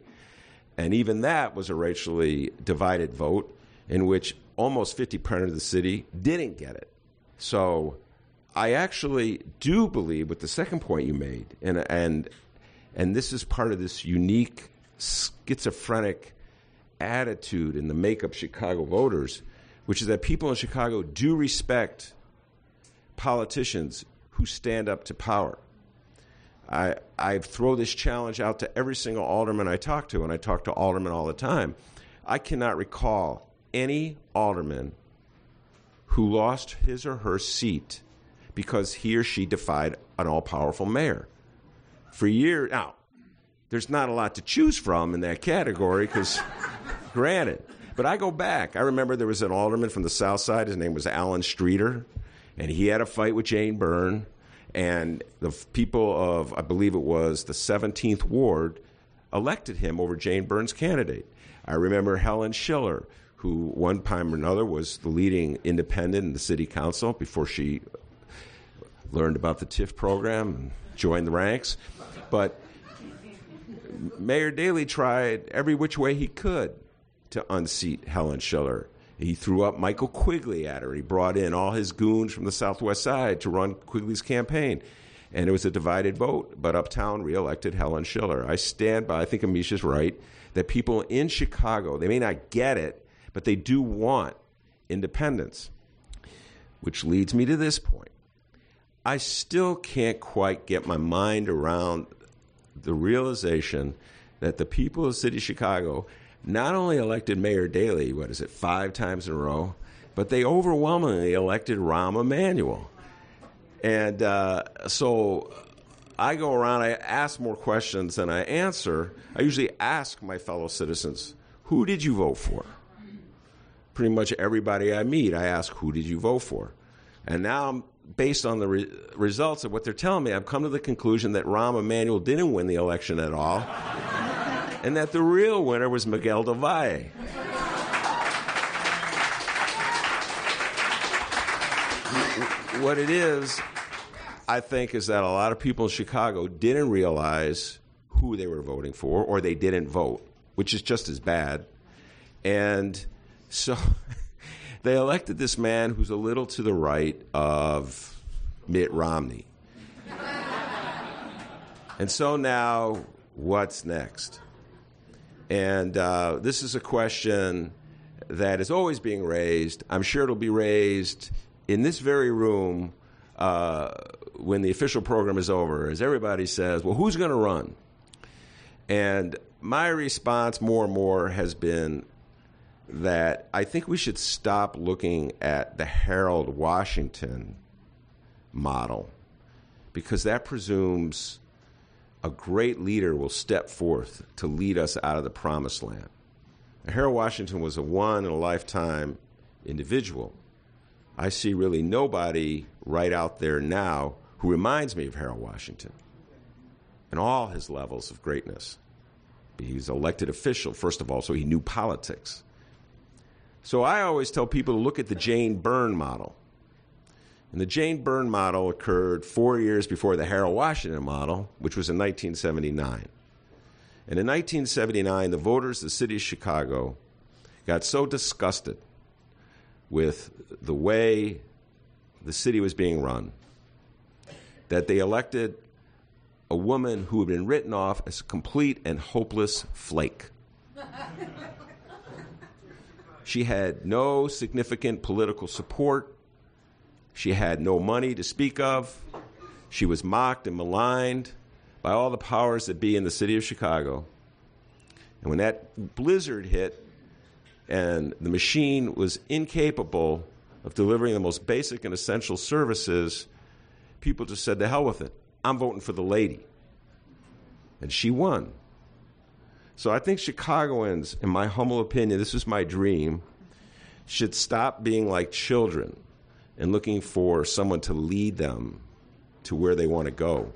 And even that was a racially divided vote in which almost 50% of the city didn't get it. So I actually do believe with the second point you made, and, and, and this is part of this unique schizophrenic attitude in the makeup Chicago voters, which is that people in Chicago do respect politicians who stand up to power. I, I throw this challenge out to every single alderman I talk to, and I talk to aldermen all the time. I cannot recall any alderman who lost his or her seat because he or she defied an all powerful mayor. For years, now, there's not a lot to choose from in that category because, granted, but I go back. I remember there was an alderman from the South Side. His name was Allan Streeter. and he had a fight with Jane Byrne, and the people of, I believe it was the 17th Ward, elected him over Jane Byrne's candidate. I remember Helen Schiller, who one time or another was the leading independent in the city council before she learned about the TIF program joined the ranks. But Mayor Daley tried every which way he could to unseat Helen Schiller. He threw up Michael Quigley at her. He brought in all his goons from the Southwest Side to run Quigley's campaign. And it was a divided vote, but Uptown reelected Helen Schiller. I stand by, I think Amisha's right, that people in Chicago, they may not get it, but they do want independence. Which leads me to this point. I still can't quite get my mind around the realization that the people of the city of Chicago not only elected Mayor Daley, what is it, five times in a row, but they overwhelmingly elected Rahm Emanuel. And uh, so I go around, I ask more questions than I answer. I usually ask my fellow citizens, who did you vote for? Pretty much everybody I meet, I ask, who did you vote for? And now, I'm, based on the re- results of what they're telling me, I've come to the conclusion that Rahm Emanuel didn't win the election at all, and that the real winner was Miguel del Valle. what it is, I think, is that a lot of people in Chicago didn't realize who they were voting for, or they didn't vote, which is just as bad. And so they elected this man who's a little to the right of Mitt Romney. and so now, what's next? And uh, this is a question that is always being raised. I'm sure it'll be raised in this very room uh, when the official program is over, as everybody says, well, who's going to run? And my response more and more has been that I think we should stop looking at the Harold Washington model because that presumes a great leader will step forth to lead us out of the promised land. Harold Washington was a one in a lifetime individual. I see really nobody right out there now who reminds me of Harold Washington and all his levels of greatness. He He's elected official, first of all, so he knew politics. So I always tell people to look at the Jane Byrne model. And the Jane Byrne model occurred four years before the Harold Washington model, which was in 1979. And in 1979, the voters of the city of Chicago got so disgusted with the way the city was being run that they elected a woman who had been written off as a complete and hopeless flake. she had no significant political support. She had no money to speak of. She was mocked and maligned by all the powers that be in the city of Chicago. And when that blizzard hit and the machine was incapable of delivering the most basic and essential services, people just said, to hell with it. I'm voting for the lady. And she won. So I think Chicagoans, in my humble opinion, this is my dream, should stop being like children and looking for someone to lead them to where they want to go.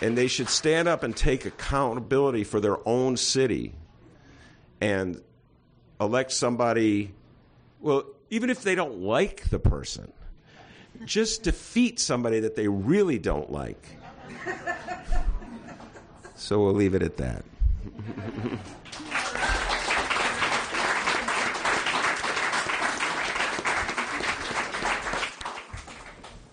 And they should stand up and take accountability for their own city and elect somebody, well, even if they don't like the person, just defeat somebody that they really don't like. So we'll leave it at that.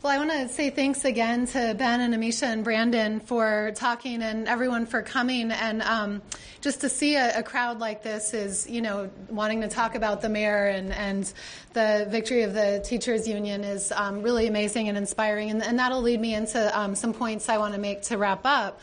Well, I want to say thanks again to Ben and Amisha and Brandon for talking and everyone for coming. And um, just to see a, a, crowd like this is, you know, wanting to talk about the mayor and, and the victory of the teachers union is um, really amazing and inspiring. And, and that'll lead me into um, some points I want to make to wrap up,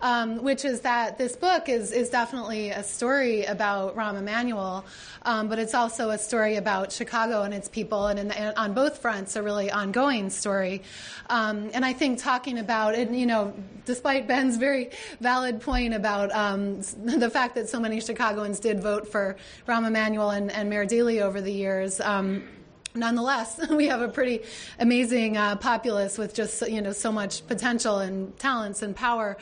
um, which is that this book is, is definitely a story about Rahm Emanuel, um, but it's also a story about Chicago and its people, and, in, and on both fronts, a really ongoing story story. Um, and I think talking about it, you know, despite Ben's very valid point about um, the fact that so many Chicagoans did vote for Rahm Emanuel and, and Mayor Daley over the years, um, nonetheless, we have a pretty amazing uh, populace with just you know so much potential and talents and power.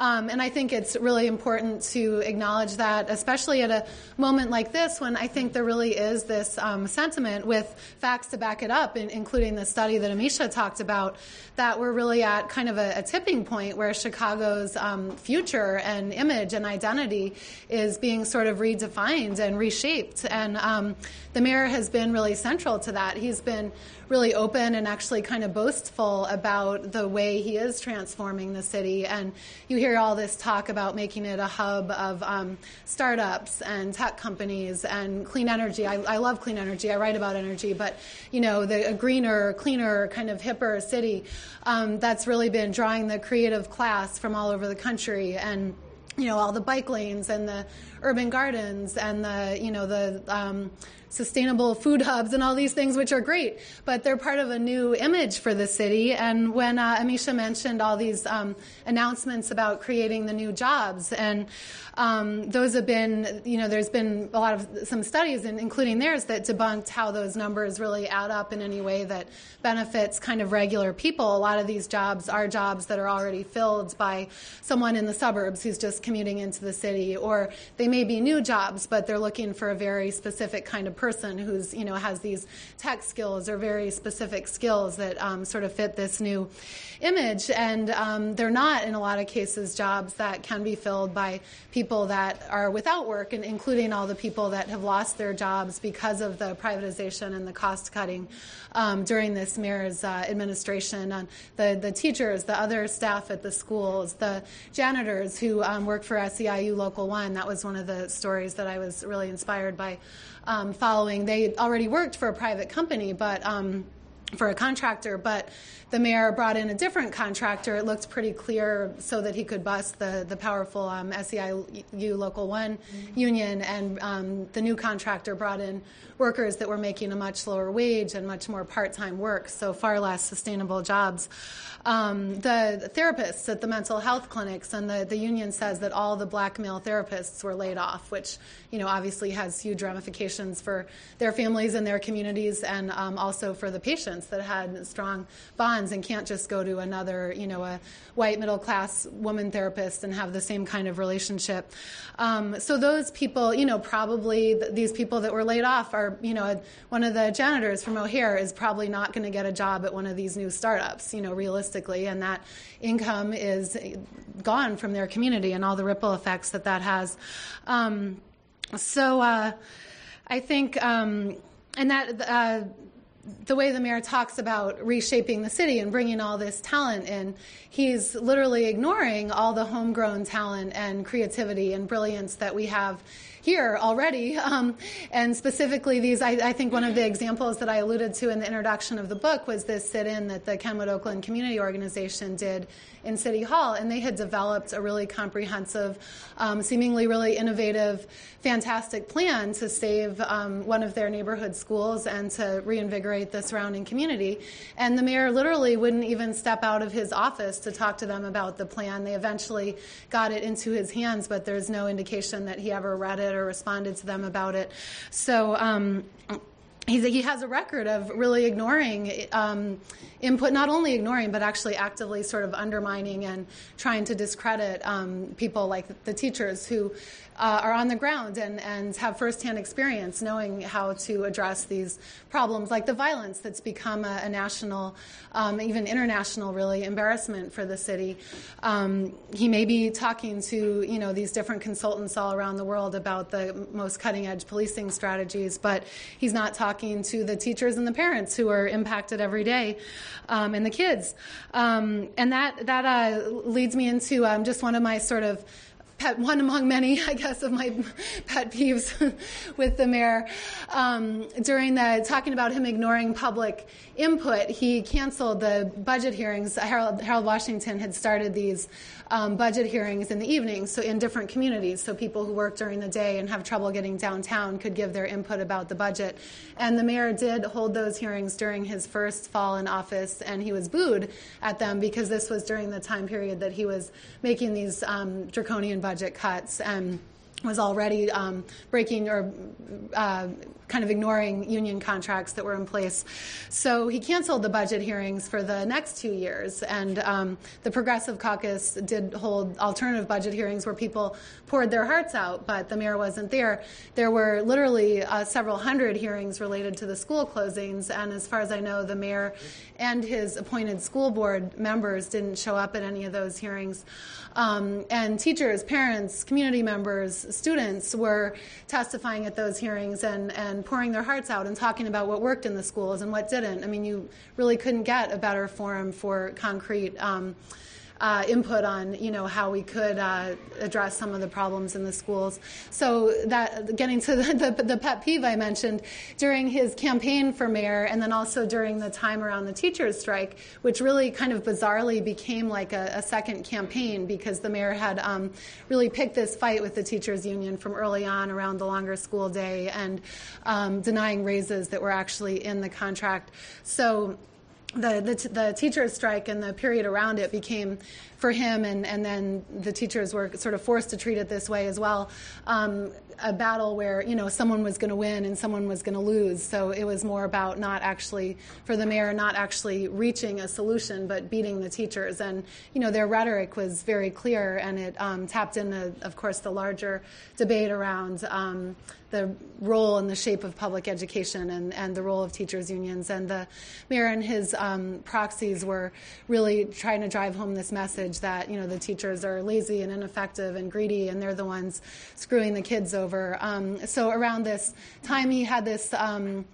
Um, and I think it's really important to acknowledge that, especially at a moment like this, when I think there really is this um, sentiment with facts to back it up, in, including the study that Amisha talked about, that we're really at kind of a, a tipping point where Chicago's um, future and image and identity is being sort of redefined and reshaped. And um, the mayor has been really central to that. He's been really open and actually kind of boastful about the way he is transforming the city. And you hear all this talk about making it a hub of um, startups and tech companies and clean energy. I, I, love clean energy. I write about energy, but you know, the greener, cleaner, kind of hipper city um, that's really been drawing the creative class from all over the country and you know all the bike lanes and the urban gardens and the you know the um, sustainable food hubs and all these things, which are great, but they're part of a new image for the city. And when uh, Amisha mentioned all these um, announcements about creating the new jobs, and um, those have been, you know, there's been a lot of some studies, including theirs, that debunked how those numbers really add up in any way that benefits kind of regular people. A lot of these jobs are jobs that are already filled by someone in the suburbs who's just commuting into the city, or they may be new jobs, but they're looking for a very specific kind of person who's you know has these tech skills or very specific skills that um, sort of fit this new image, and um, they're not in a lot of cases jobs that can be filled by people that are without work, and including all the people that have lost their jobs because of the privatization and the cost cutting um, during this mayor's uh, administration. And the the teachers, the other staff at the schools, the janitors who um, work for SEIU Local One. That was one of the stories that I was really inspired by um, following. They already worked for a private company, but um, for a contractor, but the mayor brought in a different contractor. It looked pretty clear so that he could bust the, the powerful um, SEIU Local 1 mm-hmm. union, and um, the new contractor brought in workers that were making a much lower wage and much more part time work, so far less sustainable jobs. Um, the therapists at the mental health clinics, and the, the union says that all the black male therapists were laid off, which you know obviously has huge ramifications for their families and their communities, and um, also for the patients that had strong bonds and can't just go to another you know a white middle class woman therapist and have the same kind of relationship. Um, so those people, you know, probably th- these people that were laid off are you know one of the janitors from O'Hare is probably not going to get a job at one of these new startups, you know, realistically realistically, and that income is gone from their community and all the ripple effects that that has. Um, so uh, I think, um, and that. Uh, the way the mayor talks about reshaping the city and bringing all this talent in, he's literally ignoring all the homegrown talent and creativity and brilliance that we have here already. Um, and specifically, these, I, I, think one of the examples that I alluded to in the introduction of the book was this sit in that the Kenwood Oakland Community Organization did in City Hall. And they had developed a really comprehensive, um, seemingly really innovative, fantastic plan to save um, one of their neighborhood schools and to reinvigorate the surrounding community. And the mayor literally wouldn't even step out of his office to talk to them about the plan. They eventually got it into his hands, but there's no indication that he ever read it it or responded to them about it. So um, he's, he has a record of really ignoring um, input, not only ignoring, but actually actively sort of undermining and trying to discredit um, people like the teachers who uh, are on the ground and, and have firsthand experience knowing how to address these problems, like the violence that's become a, a national, um, even international, really embarrassment for the city. Um, he may be talking to you know these different consultants all around the world about the most cutting edge policing strategies, but he's not talking to the teachers and the parents who are impacted every day, um, and the kids. Um, and that that uh, leads me into um, just one of my sort of pet, one among many, I guess, of my pet peeves with the mayor. Um, during the talking about him ignoring public input, he canceled the budget hearings. Harold, Harold Washington had started these um, budget hearings in the evening, so in different communities, so people who work during the day and have trouble getting downtown could give their input about the budget. And the mayor did hold those hearings during his first fall in office, and he was booed at them because this was during the time period that he was making these um, draconian budget cuts and was already um, breaking or uh, kind of ignoring union contracts that were in place. So he canceled the budget hearings for the next two years. And um, the Progressive Caucus did hold alternative budget hearings where people poured their hearts out, but the mayor wasn't there. There were literally uh, several hundred hearings related to the school closings. And as far as I know, the mayor and his appointed school board members didn't show up at any of those hearings. Um, and teachers, parents, community members, students were testifying at those hearings and, and pouring their hearts out and talking about what worked in the schools and what didn't. I mean, you really couldn't get a better forum for concrete. Um, uh, input on you know how we could uh, address some of the problems in the schools. So that getting to the, the, the, pet peeve I mentioned during his campaign for mayor, and then also during the time around the teachers' strike, which really kind of bizarrely became like a, a second campaign because the mayor had um, really picked this fight with the teachers' union from early on around the longer school day and um, denying raises that were actually in the contract. So the, the, the teachers strike and the period around it became for him and, and then the teachers were sort of forced to treat it this way as well um, a battle where you know someone was going to win and someone was going to lose. So it was more about not actually for the mayor not actually reaching a solution but beating the teachers. And you know their rhetoric was very clear and it um, tapped into of course the larger debate around um, the role and the shape of public education and, and the role of teachers unions. And the mayor and his um, proxies were really trying to drive home this message that you know the teachers are lazy and ineffective and greedy, and they're the ones screwing the kids over. Um, so around this time, he had this. Um,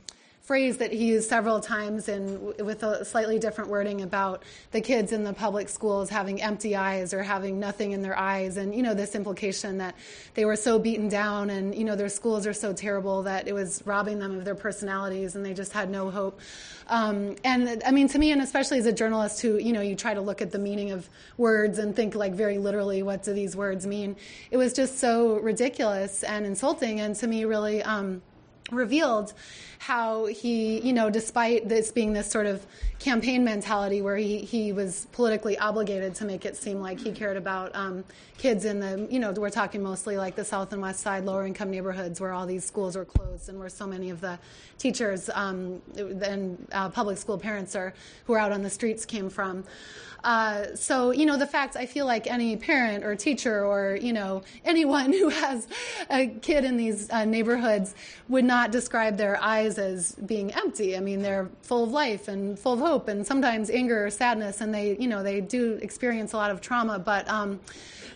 phrase that he used several times and with a slightly different wording about the kids in the public schools having empty eyes or having nothing in their eyes. And you know this implication that they were so beaten down and you know their schools are so terrible that it was robbing them of their personalities and they just had no hope. Um, and i mean to me and especially as a journalist who you know you try to look at the meaning of words and think like very literally what do these words mean? It was just so ridiculous and insulting and to me really um, revealed how he, you know, despite this being this sort of campaign mentality where he, he was politically obligated to make it seem like he cared about um, kids in the, you know, we're talking mostly like the south and west side, lower income neighborhoods where all these schools were closed and where so many of the teachers um, and uh, public school parents are who are out on the streets came from. Uh, so, you know, the fact I feel like any parent or teacher or, you know, anyone who has a kid in these uh, neighborhoods would not describe their eyes as being empty. I mean, they're full of life and full of hope and sometimes anger or sadness, and they, you know, they do experience a lot of trauma. But um,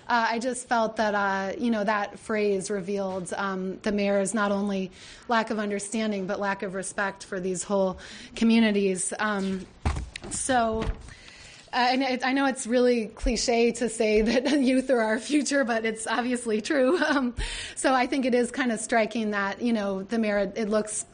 uh, I just felt that, uh, you know, that phrase revealed um, the mayor's not only lack of understanding, but lack of respect for these whole communities. Um, so, uh, and it, I know it's really cliche to say that youth are our future, but it's obviously true. Um, so I think it is kind of striking that you know the mayor. It looks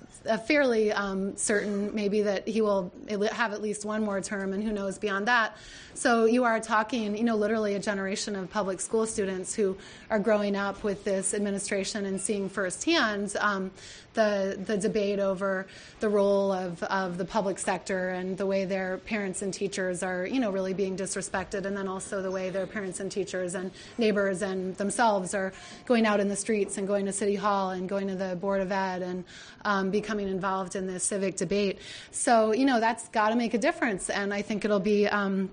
fairly um, certain, maybe that he will have at least one more term, and who knows beyond that. So you are talking, you know, literally a generation of public school students who are growing up with this administration and seeing firsthand um, the the debate over the role of, of the public sector and the way their parents and teachers are, you know, really being disrespected, and then also the way their parents and teachers and neighbors and themselves are going out in the streets and going to city hall and going to the board of ed and um, becoming involved in this civic debate. So you know that's got to make a difference, and I think it'll be. Um,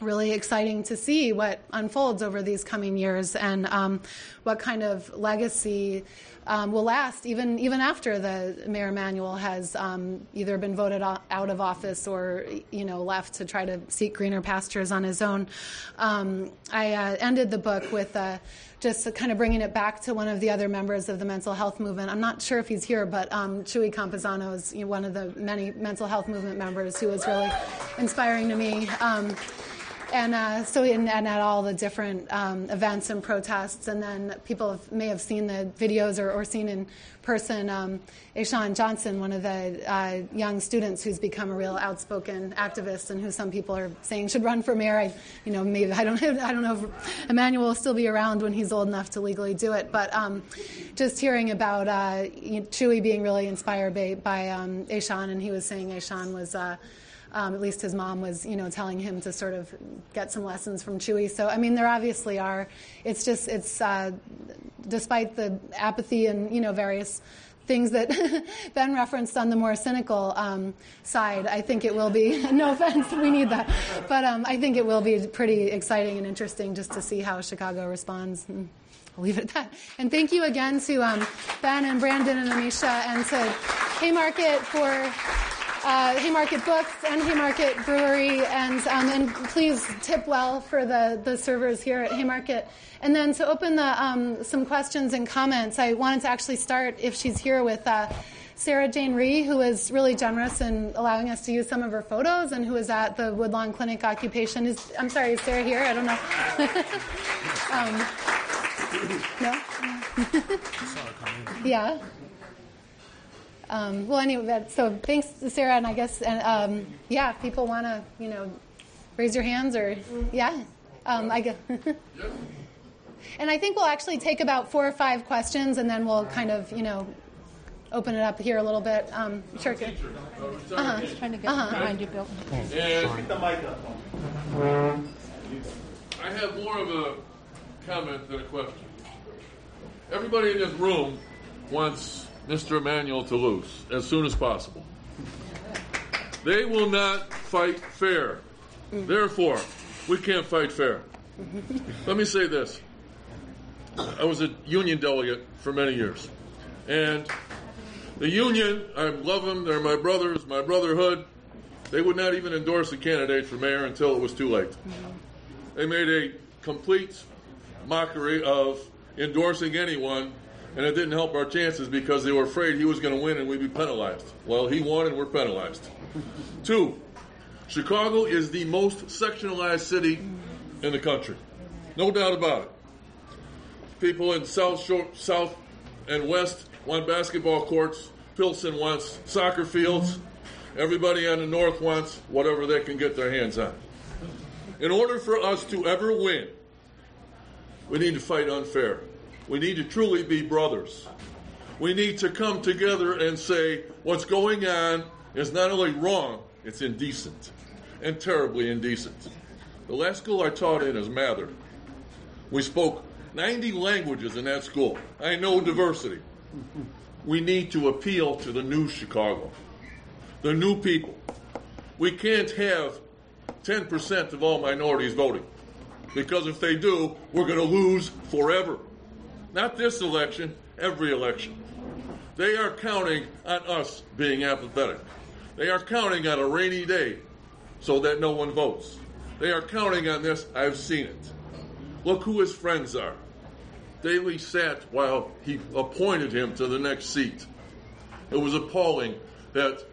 really exciting to see what unfolds over these coming years and um, what kind of legacy um, will last even even after the Mayor Emanuel has um, either been voted out of office or you know left to try to seek greener pastures on his own. Um, I uh, ended the book with. Uh, just kind of bringing it back to one of the other members of the mental health movement. I'm not sure if he's here, but um, Chuy Campuzano is you know, one of the many mental health movement members who was really inspiring to me. And uh, so in, and at all the different um, events and protests, and then people have, may have seen the videos or, or seen in person um, Asean Johnson, one of the uh, young students who's become a real outspoken activist, and who some people are saying should run for mayor. I, you know, maybe I don't, I don't know if Emanuel will still be around when he's old enough to legally do it, but um, just hearing about uh, Chuy being really inspired by, by um, Asean, and he was saying Asean was. Uh, um, at least his mom was, you know, telling him to sort of get some lessons from Chuy. So, I mean, there obviously are. It's just, it's uh, despite the apathy and you know various things that Ben referenced on the more cynical um, side, I think it will be, no offense, we need that, but um, I think it will be pretty exciting and interesting just to see how Chicago responds. And I'll leave it at that. And thank you again to um, Ben and Brandon and Amisha and to Haymarket for uh, Haymarket Books and Haymarket Brewery, and um, and please tip well for the the servers here at Haymarket. And then to open the um, some questions and comments, I wanted to actually start, if she's here, with. Uh, Sarah Jane Rhee, who was really generous in allowing us to use some of her photos and who was at the Woodlawn Clinic occupation. Is, I'm sorry, is Sarah here? I don't know. um, no? yeah. Um, well, anyway, so thanks, Sarah, and I guess, and um, yeah, if people want to, you know, raise your hands or, yeah, um, I guess. and I think we'll actually take about four or five questions, and then we'll kind of, you know, open it up here a little bit. Um, sure. Uh-huh. Just trying to get Uh-huh. behind you, Bill. I have more of a comment than a question. Everybody in this room wants Mr. Emanuel to lose as soon as possible. They will not fight fair. Therefore, we can't fight fair. Let me say this. I was a union delegate for many years. And the union, I love them, they're my brothers, my brotherhood. They would not even endorse a candidate for mayor until it was too late. They made a complete mockery of endorsing anyone, and it didn't help our chances because they were afraid he was going to win and we'd be penalized. Well, he won and we're penalized. Two, Chicago is the most sectionalized city in the country. No doubt about it. People in South Shore, South and West want basketball courts. Pilsen wants soccer fields. Mm-hmm. Everybody on the North wants whatever they can get their hands on. In order for us to ever win, we need to fight unfair. We need to truly be brothers. We need to come together and say what's going on is not only wrong, it's indecent and terribly indecent. The last school I taught in is Mather. We spoke 90 languages in that school. I know diversity. We need to appeal to the new Chicago, the new people. We can't have 10% of all minorities voting because if they do, we're going to lose forever. Not this election, every election. They are counting on us being apathetic. They are counting on a rainy day so that no one votes. They are counting on this. I've seen it. Look who his friends are. Daley sat while he appointed him to the next seat. It was appalling that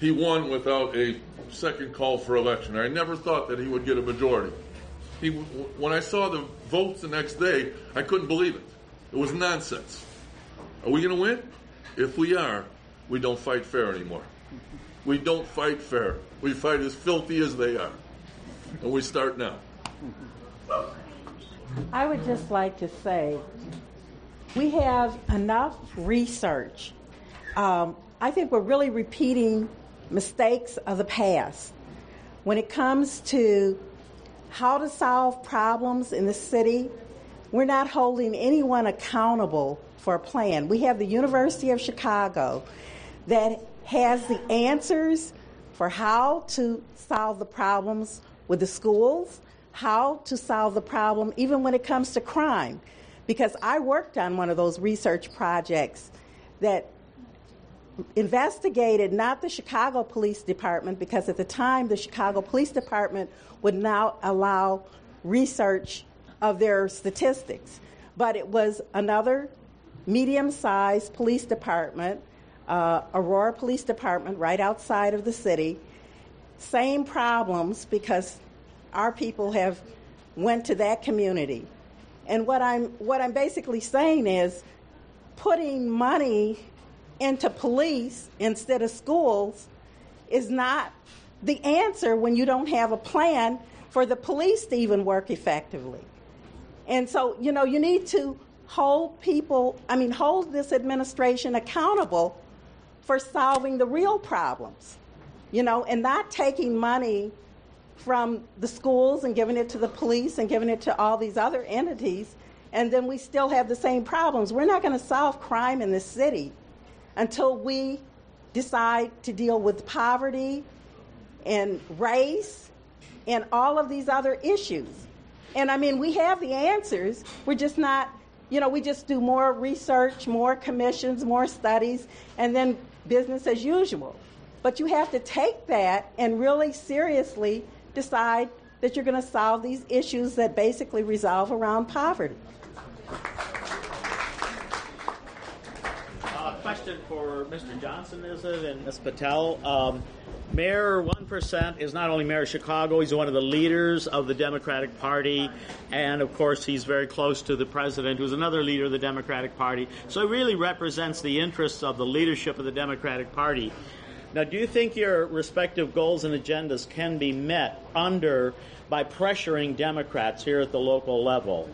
he won without a second call for election. I never thought that he would get a majority. He, when I saw the votes the next day, I couldn't believe it. It was nonsense. Are we going to win? If we are, we don't fight fair anymore. We don't fight fair. We fight as filthy as they are. And we start now. I would just like to say we have enough research. Um, I think we're really repeating mistakes of the past. When it comes to how to solve problems in the city, we're not holding anyone accountable for a plan. We have the University of Chicago that has the answers for how to solve the problems with the schools, how to solve the problem even when it comes to crime. Because I worked on one of those research projects that investigated not the Chicago Police Department, because at the time the Chicago Police Department would not allow research of their statistics, but it was another medium sized police department, uh, Aurora Police Department, right outside of the city. Same problems because our people have went to that community. And what I'm what I'm basically saying is putting money into police instead of schools is not the answer when you don't have a plan for the police to even work effectively. And so, you know, you need to hold people, I mean, hold this administration accountable for solving the real problems, you know, and not taking money from the schools and giving it to the police and giving it to all these other entities, and then we still have the same problems. We're not going to solve crime in this city until we decide to deal with poverty and race and all of these other issues. And I mean, we have the answers. We're just not, you know, we just do more research, more commissions, more studies, and then business as usual. But you have to take that and really seriously decide that you're going to solve these issues that basically resolve around poverty. Uh, question for Mr. Johnson, is it, and Ms. Patel? Um, Mayor 1% is not only mayor of Chicago, he's one of the leaders of the Democratic Party. And of course, he's very close to the president, who's another leader of the Democratic Party. So he really represents the interests of the leadership of the Democratic Party. Now, do you think your respective goals and agendas can be met under by pressuring Democrats here at the local level?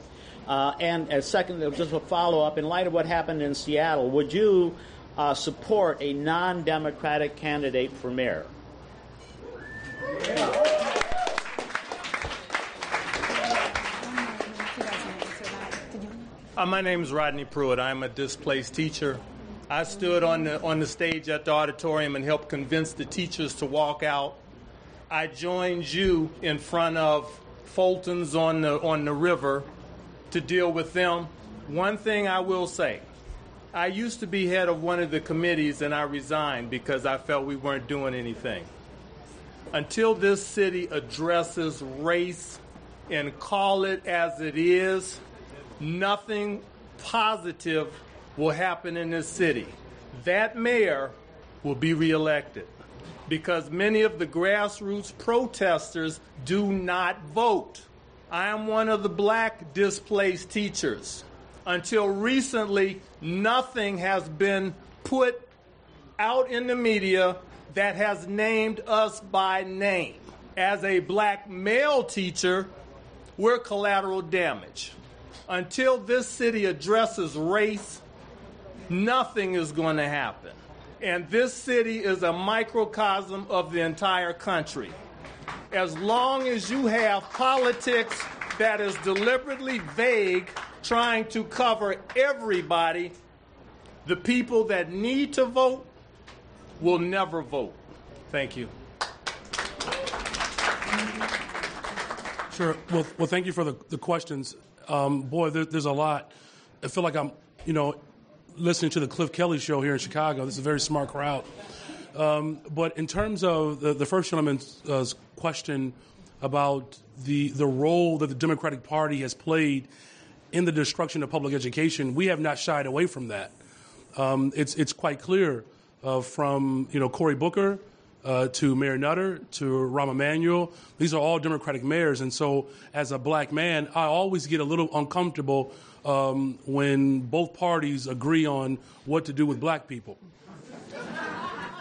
Uh, and as second, just a follow up, in light of what happened in Seattle, would you uh, support a non Democratic candidate for mayor? Uh, my name is Rodney Pruitt. I'm a displaced teacher. I stood on the, on the stage at the auditorium and helped convince the teachers to walk out. I joined you in front of Fulton's on the, on the river to deal with them. One thing I will say I used to be head of one of the committees and I resigned because I felt we weren't doing anything until this city addresses race and call it as it is, nothing positive will happen in this city. That mayor will be reelected because many of the grassroots protesters do not vote. I am one of the black displaced teachers. Until recently, nothing has been put out in the media that has named us by name. As a black male teacher, we're collateral damage. Until this city addresses race, nothing is going to happen. And this city is a microcosm of the entire country. As long as you have politics that is deliberately vague, trying to cover everybody, the people that need to vote will never vote. Thank you. Sure. Well, well thank you for the, the questions. Um, boy, there, there's a lot. I feel like I'm, you know, listening to the Cliff Kelly show here in Chicago. This is a very smart crowd. Um, but in terms of the, the first gentleman's uh, question about the the role that the Democratic Party has played in the destruction of public education, we have not shied away from that. Um, it's it's quite clear uh, from you know Cory Booker uh, to Mayor Nutter to Rahm Emanuel. These are all Democratic mayors, and so as a black man, I always get a little uncomfortable um, when both parties agree on what to do with black people.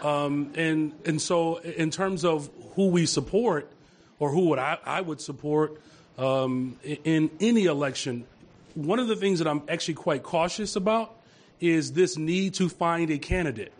Um, and and so in terms of who we support, or who would I, I would support um, in any election, one of the things that I'm actually quite cautious about is this need to find a candidate.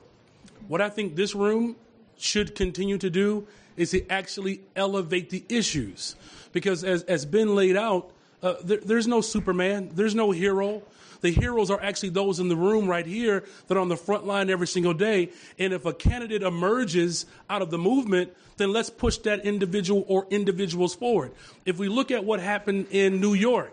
What I think this room should continue to do is to actually elevate the issues. Because as, as Ben laid out, uh, there, there's no Superman, there's no hero. The heroes are actually those in the room right here that are on the front line every single day. And if a candidate emerges out of the movement, then let's push that individual or individuals forward. If we look at what happened in New York,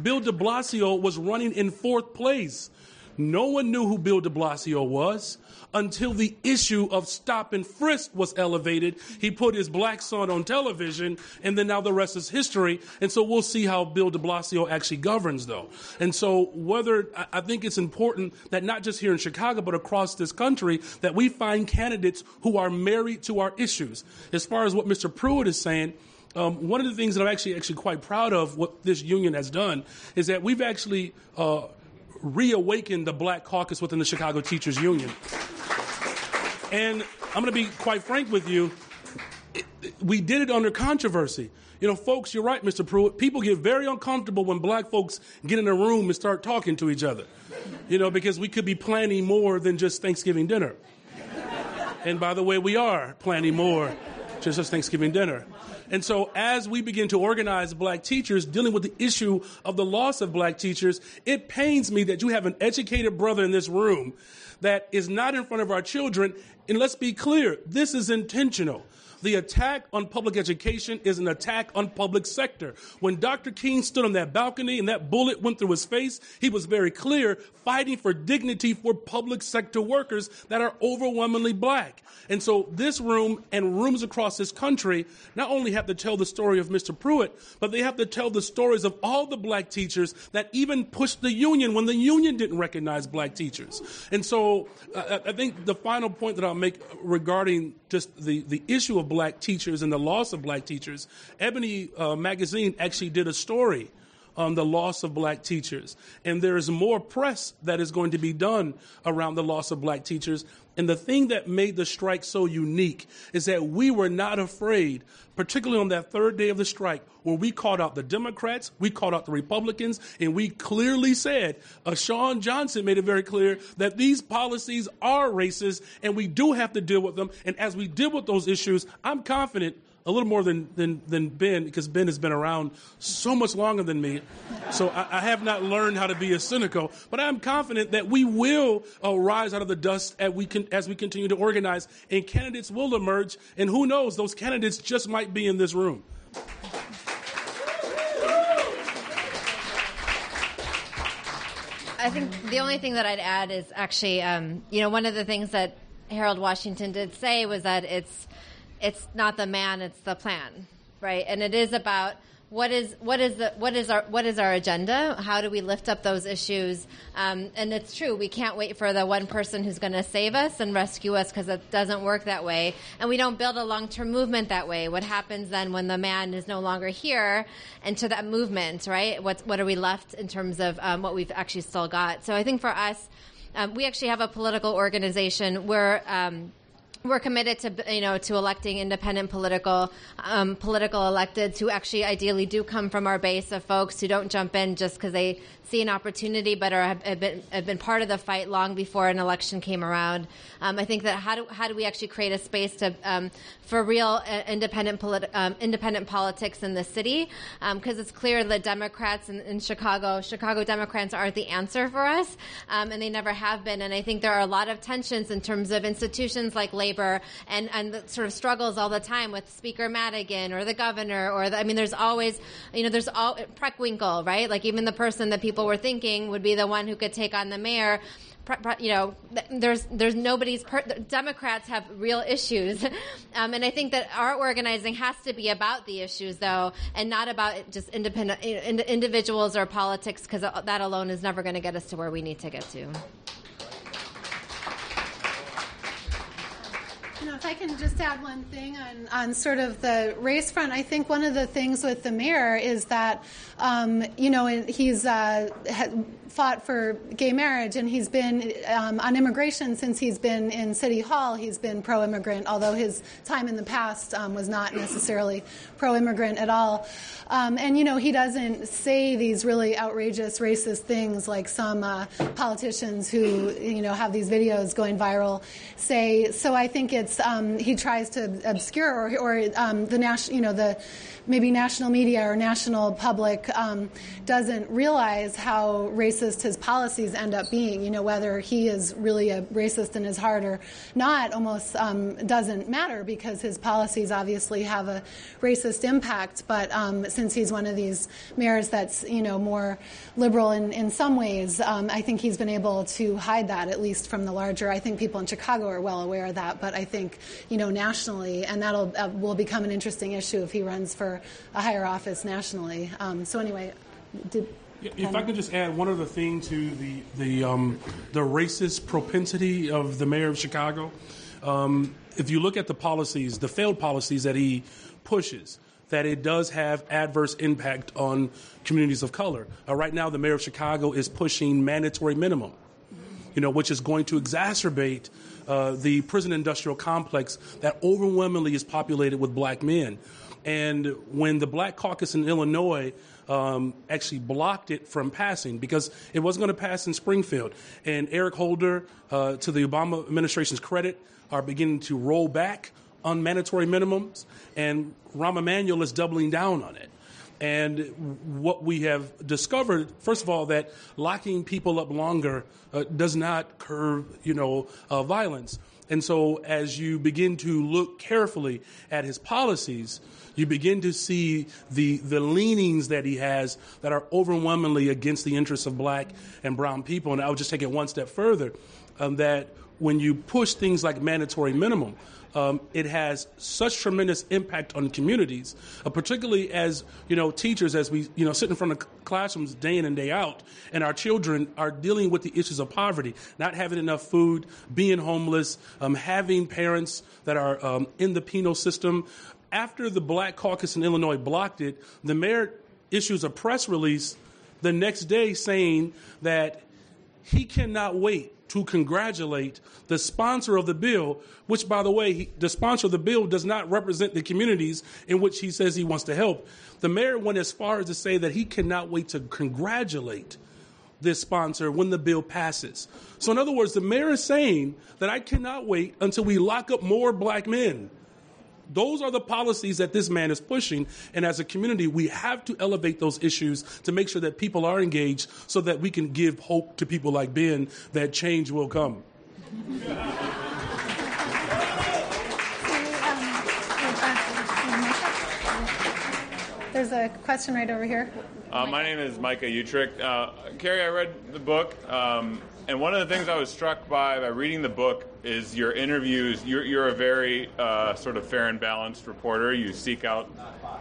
Bill de Blasio was running in fourth place. No one knew who Bill de Blasio was until the issue of stop and frisk was elevated. He put his black son on television, and then now the rest is history. And so we'll see how Bill de Blasio actually governs, though. And so whether I think it's important that not just here in Chicago, but across this country, that we find candidates who are married to our issues. As far as what Mr. Pruitt is saying, um, one of the things that I'm actually actually quite proud of what this union has done is that we've actually uh, reawakened the Black Caucus within the Chicago Teachers Union. And I'm going to be quite frank with you. We did it under controversy. You know, folks, you're right, Mr. Pruitt. People get very uncomfortable when black folks get in a room and start talking to each other. You know, because we could be planning more than just Thanksgiving dinner. And by the way, we are planning more just as Thanksgiving dinner. And so, as we begin to organize black teachers dealing with the issue of the loss of black teachers, it pains me that you have an educated brother in this room that is not in front of our children. And let's be clear this is intentional. The attack on public education is an attack on public sector. When Dr. King stood on that balcony and that bullet went through his face, he was very clear fighting for dignity for public sector workers that are overwhelmingly black. And so this room and rooms across this country not only have to tell the story of Mr. Pruitt, but they have to tell the stories of all the black teachers that even pushed the union when the union didn't recognize black teachers. And so uh, I think the final point that I'll make regarding just the, the issue of black teachers and the loss of black teachers, Ebony uh, Magazine actually did a story on the loss of black teachers. And there is more press that is going to be done around the loss of black teachers. And the thing that made the strike so unique is that we were not afraid, particularly on that third day of the strike, where we called out the Democrats, we called out the Republicans, and we clearly said, uh, Shawn Johnson made it very clear that these policies are racist and we do have to deal with them. And as we deal with those issues, I'm confident a little more than, than, than Ben, because Ben has been around so much longer than me. So I, I have not learned how to be a cynical, but I'm confident that we will uh, rise out of the dust as we, can, as we continue to organize, and candidates will emerge. And who knows, those candidates just might be in this room. I think the only thing that I'd add is actually, um, you know, one of the things that Harold Washington did say was that it's it's not the man, it's the plan, right? And it is about what is what is the what is our what is our agenda? How do we lift up those issues? Um, and it's true, we can't wait for the one person who's going to save us and rescue us because it doesn't work that way. And we don't build a long term movement that way. What happens then when the man is no longer here and to that movement, right? What what are we left in terms of um, what we've actually still got? So I think for us, um, we actually have a political organization where um, we're committed to you know to electing independent political um, political electeds who actually ideally do come from our base of folks who don't jump in just because they see an opportunity, but are have been, have been part of the fight long before an election came around. Um, I think that how do how do we actually create a space to um, for real uh, independent politi- um, independent politics in the city? Because um, it's clear that Democrats in, in, Chicago, Chicago Democrats aren't the answer for us, um, and they never have been. And I think there are a lot of tensions in terms of institutions like labor and and the sort of struggles all the time with Speaker Madigan or the governor or the, I mean, there's always you know there's all Preckwinkle, right? Like even the person that people people were thinking would be the one who could take on the mayor you know, there's there's nobody's per- Democrats have real issues, um, and I think that our organizing has to be about the issues though, and not about just independent individuals or politics because that alone is never going to get us to where we need to get to. If I can just add one thing on, on sort of the race front, I think one of the things with the mayor is that, um, you know, he's uh, fought for gay marriage, and he's been um, on immigration since he's been in City Hall. He's been pro immigrant, although his time in the past um, was not necessarily pro immigrant at all. Um, and, you know, he doesn't say these really outrageous racist things like some uh, politicians who, you know, have these videos going viral say. So I think it's, um, he tries to obscure or, or um, the national, you know, the maybe national media or national public um, doesn't realize how racist his policies end up being. You know, whether he is really a racist in his heart or not almost um, doesn't matter because his policies obviously have a racist impact. But um, since he's one of these mayors that's, you know, more liberal in, in some ways, um, I think he's been able to hide that, at least from the larger. I think people in Chicago are well aware of that, but I think, you know, nationally, and that'll uh, will become an interesting issue if he runs for a higher office nationally. Um, so anyway, did. If I could just add one other thing to the the um, the racist propensity of the mayor of Chicago, um, if you look at the policies, the failed policies that he pushes, that it does have adverse impact on communities of color. Uh, right now, the mayor of Chicago is pushing mandatory minimum, you know, which is going to exacerbate uh, the prison industrial complex that overwhelmingly is populated with black men. And when the Black Caucus in Illinois um, actually blocked it from passing because it wasn't going to pass in Springfield, and Eric Holder, uh, to the Obama administration's credit, are beginning to roll back on mandatory minimums, and Rahm Emanuel is doubling down on it. And what we have discovered, first of all, that locking people up longer uh, does not curb, you know, uh, violence. And so, as you begin to look carefully at his policies, you begin to see the the leanings that he has that are overwhelmingly against the interests of black and brown people. And I would just take it one step further, um, that when you push things like mandatory minimum, um, it has such tremendous impact on communities, uh, particularly as you know teachers, as we you know sit in front of classrooms day in and day out, and our children are dealing with the issues of poverty, not having enough food, being homeless, um, having parents that are um, in the penal system. After the Black Caucus in Illinois blocked it, the mayor issues a press release the next day saying that he cannot wait to congratulate the sponsor of the bill, which, by the way, he, the sponsor of the bill does not represent the communities in which he says he wants to help. The mayor went as far as to say that he cannot wait to congratulate this sponsor when the bill passes. So, in other words, the mayor is saying that I cannot wait until we lock up more black men those are the policies that this man is pushing. And as a community, we have to elevate those issues to make sure that people are engaged so that we can give hope to people like Ben that change will come. There's a question right over here. Uh, my name is Micah Uetricht. Uh, Kari, I read the book, um, and one of the things I was struck by by reading the book is your interviews. You're, you're a very uh, sort of fair and balanced reporter. You seek out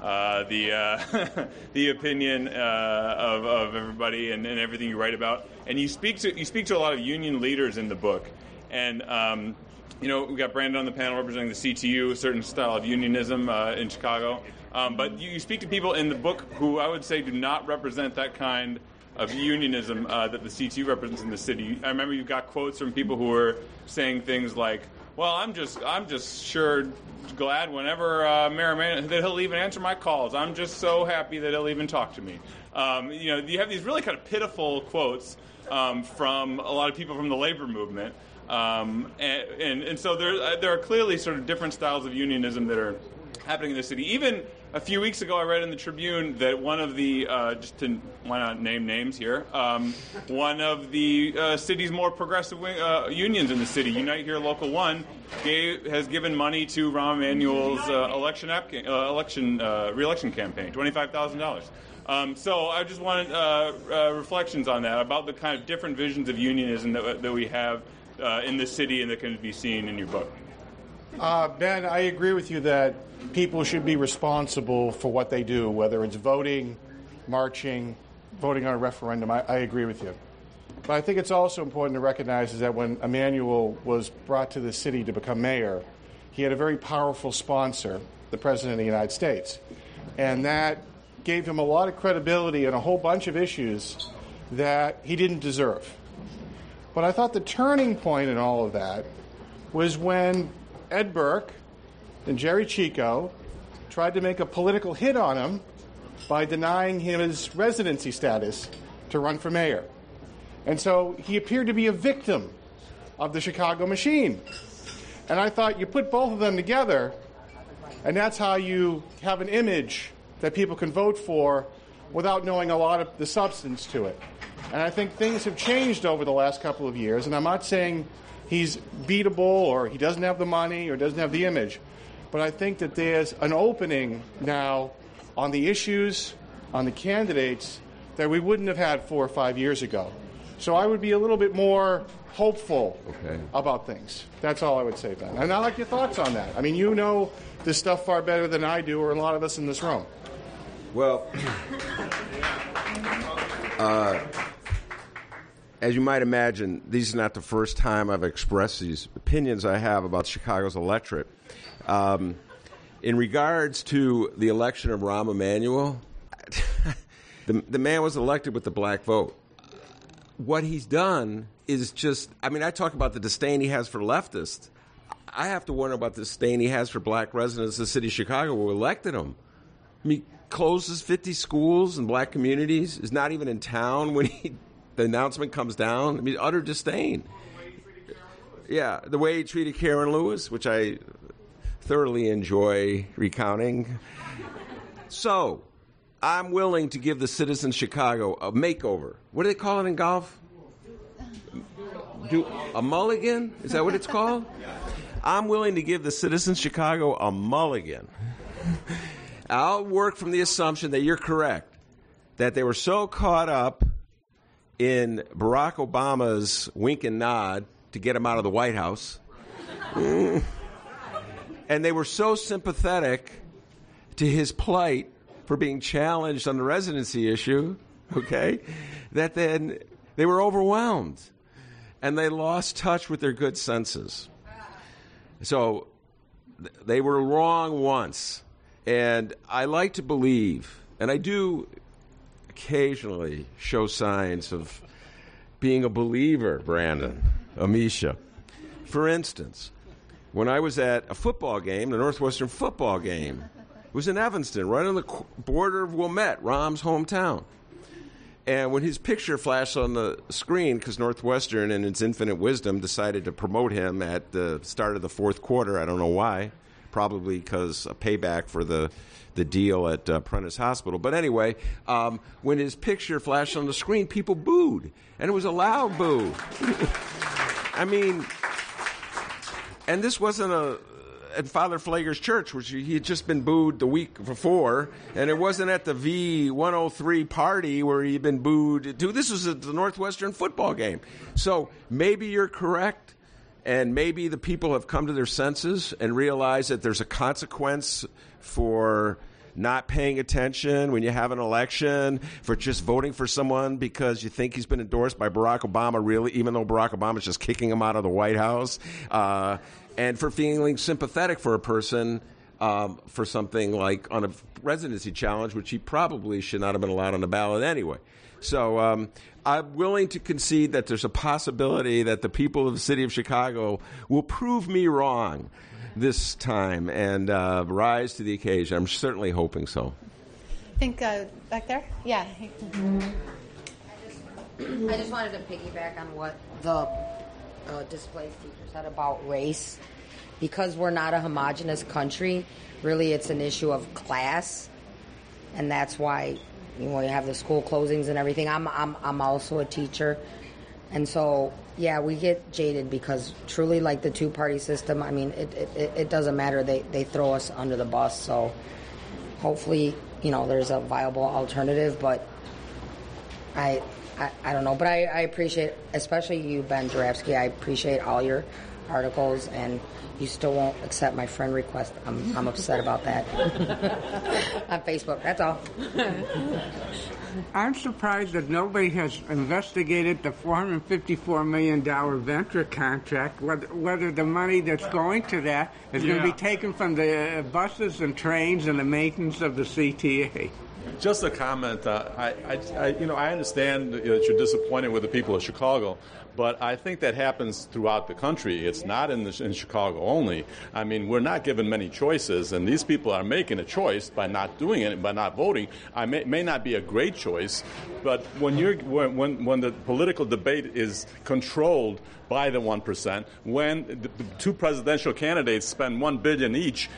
uh, the uh, the opinion uh, of, of everybody and, and, everything you write about, and you speak to you speak to a lot of union leaders in the book, and. Um, you know, we got Brandon on the panel representing the CTU, a certain style of unionism uh, in Chicago. Um, but you, you speak to people in the book who I would say do not represent that kind of unionism uh, that the CTU represents in the city. I remember you got quotes from people who were saying things like, "Well, I'm just I'm just sure glad whenever uh, Mayor Man that he'll even answer my calls. I'm just so happy that he'll even talk to me." Um, you know, you have these really kind of pitiful quotes um, from a lot of people from the labor movement. Um, and, and, and, so there, uh, there are clearly sort of different styles of unionism that are happening in the city. Even a few weeks ago, I read in the Tribune that one of the, uh, just to why not name names here, um, one of the uh, city's more progressive uh, unions in the city, Unite Here Local One, gave, has given money to Rahm Emanuel's uh, election uh, election uh, reelection campaign, twenty five thousand dollars. Um, so I just wanted reflections on that about the kind of different visions of unionism that, that we have in the city and that can be seen in your book. Uh, ben, I agree with you that people should be responsible for what they do, whether it's voting, marching, voting on a referendum. I, I agree with you. But I think it's also important to recognize is that when Emanuel was brought to the city to become mayor, he had a very powerful sponsor, the President of the United States. And that gave him a lot of credibility in a whole bunch of issues that he didn't deserve. But I thought the turning point in all of that was when Ed Burke, and Gery Chico tried to make a political hit on him by denying him his residency status to run for mayor. And so he appeared to be a victim of the Chicago machine. And I thought you put both of them together, and that's how you have an image that people can vote for without knowing a lot of the substance to it. And I think things have changed over the last couple of years, and I'm not saying he's beatable or he doesn't have the money or doesn't have the image. But I think that there's an opening now on the issues, on the candidates that we wouldn't have had four or five years ago. So I would be a little bit more hopeful okay. about things. That's all I would say, Ben. And I like your thoughts on that. I mean, you know this stuff far better than I do, or a lot of us in this room. Well, uh, as you might imagine, these are not the first time I've expressed these opinions I have about Chicago's electorate. Um, in regards to the election of Rahm Emanuel, the, the man was elected with the black vote. What he's done is just, I mean, I talk about the disdain he has for leftists. I have to wonder about the disdain he has for black residents of the city of Chicago who elected him. I mean, closes 50 schools and black communities, is not even in town when he, the announcement comes down. I mean, utter disdain. Yeah, the way he treated Karen Lewis, which I thoroughly enjoy recounting. So, I'm willing to give the citizens Chicago a makeover. What do they call it in golf? Do a mulligan? Is that what it's called? I'm willing to give the citizens Chicago a mulligan. I'll work from the assumption that you're correct, that they were so caught up in Barack Obama's wink and nod to get him out of the White House. and they were so sympathetic to his plight for being challenged on the residency issue, okay, that then they were overwhelmed and they lost touch with their good senses. So they were wrong once. And I like to believe, and I do occasionally show signs of being a believer, Brandon, Amisha. For instance, when I was at a football game, the Northwestern football game, it was in Evanston, right on the border of Wilmette, Rahm's hometown. And when his picture flashed on the screen, because Northwestern, in its infinite wisdom, decided to promote him at the start of the fourth quarter, I don't know why, probably because a payback for the the deal at uh, Prentice Hospital. But anyway, um, when his picture flashed on the screen, people booed, and it was a loud boo. I mean, and this wasn't a at Father Pfleger's church, which he had just been booed the week before, and it wasn't at the V103 party where he'd been booed. Too. This was at the Northwestern football game. So maybe you're correct, and maybe the people have come to their senses and realize that there's a consequence for not paying attention when you have an election, for just voting for someone because you think he's been endorsed by Barack Obama, really, even though Barack Obama's just kicking him out of the White House, uh, and for feeling sympathetic for a person. Um, for something like on a residency challenge, which he probably should not have been allowed on the ballot anyway. So um, I'm willing to concede that there's a possibility that the people of the city of Chicago will prove me wrong this time and uh, rise to the occasion. I'm certainly hoping so. I think uh, back there? Yeah. I just wanted to piggyback on what the uh, displaced teacher said about race. Because we're not a homogenous country, really it's an issue of class. And that's why you know, you have the school closings and everything. I'm, I'm, I'm also a teacher. And so, yeah, we get jaded because truly, like the two party system, I mean, it, it, it doesn't matter. They, they throw us under the bus. So hopefully, you know, there's a viable alternative. But I, I, I don't know. But I, I appreciate, especially you, Ben Joravsky, I appreciate all your articles and you still won't accept my friend request. I'm, I'm upset about that. On Facebook, that's all. I'm surprised that nobody has investigated the $454 million Ventra contract, whether, whether the money that's going to that is going to be taken from the uh, buses and trains and the maintenance of the CTA. Just a comment. Uh, I, I, I, you know, I understand that you're disappointed with the people of Chicago, but I think that happens throughout the country. It's not in, the, in Chicago only. I mean, we're not given many choices, and these people are making a choice by not doing it, by not voting. I may, may not be a great choice, but when you're when, when, the political debate is controlled by the one percent, when the, the two presidential candidates spend one billion each,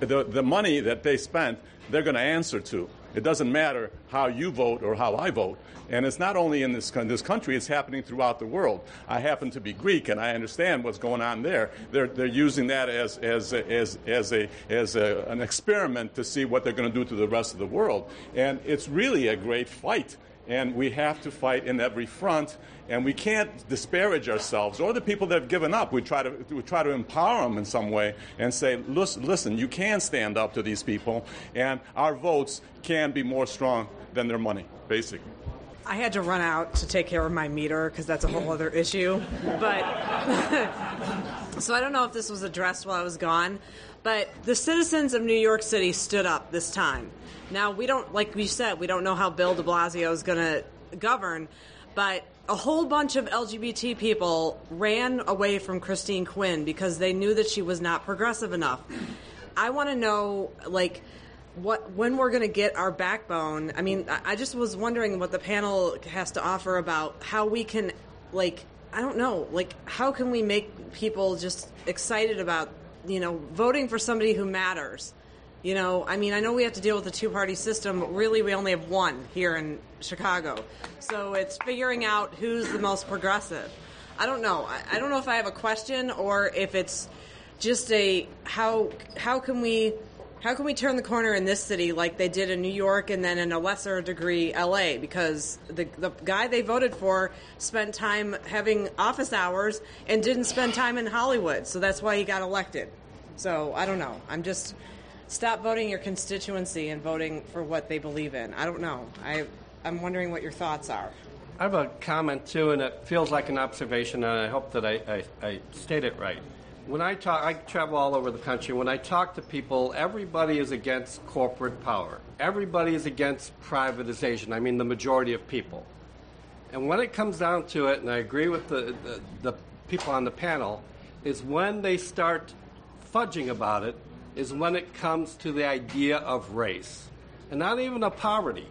the, the money that they spent, they're going to answer to. It doesn't matter how you vote or how I vote. And it's not only in this, this country, it's happening throughout the world. I happen to be Greek and I understand what's going on there. They're, they're using that as, as, as, as, a, as a, an experiment to see what they're going to do to the rest of the world. And it's really a great fight. And we have to fight in every front, and we can't disparage ourselves or the people that have given up. We try to we try to empower them in some way and say, listen, listen, you can stand up to these people, and our votes can be more strong than their money, basically. I had to run out to take care of my meter because that's a whole other issue. But so I don't know if this was addressed while I was gone, but the citizens of New York City stood up this time. Now we don't, like we said, we don't know how Bill De Blasio is going to govern, but a whole bunch of LGBT people ran away from Christine Quinn because they knew that she was not progressive enough. I want to know, like what when we're going to get our backbone. I mean, I just was wondering what the panel has to offer about how we can, like, I don't know, like, how can we make people just excited about you know, voting for somebody who matters. You know, I mean, I know we have to deal with a two party system, but really we only have one here in Chicago. So it's figuring out who's the most progressive. I don't know. I, I don't know if I have a question or if it's just a how how can we how can we turn the corner in this city like they did in New York and then in a lesser degree LA because the the guy they voted for spent time having office hours and didn't spend time in Hollywood. So that's why he got elected. So I don't know. I'm just stop voting your constituency and voting for what they believe in. I don't know. I I'm wondering what your thoughts are. I have a comment too, and it feels like an observation, and I hope that I, I, I state it right. When I talk, I travel all over the country. When I talk to people, everybody is against corporate power. Everybody is against privatization. I mean, the majority of people. And when it comes down to it, and I agree with the, the, the people on the panel, is when they start fudging about it, is when it comes to the idea of race. And not even of poverty.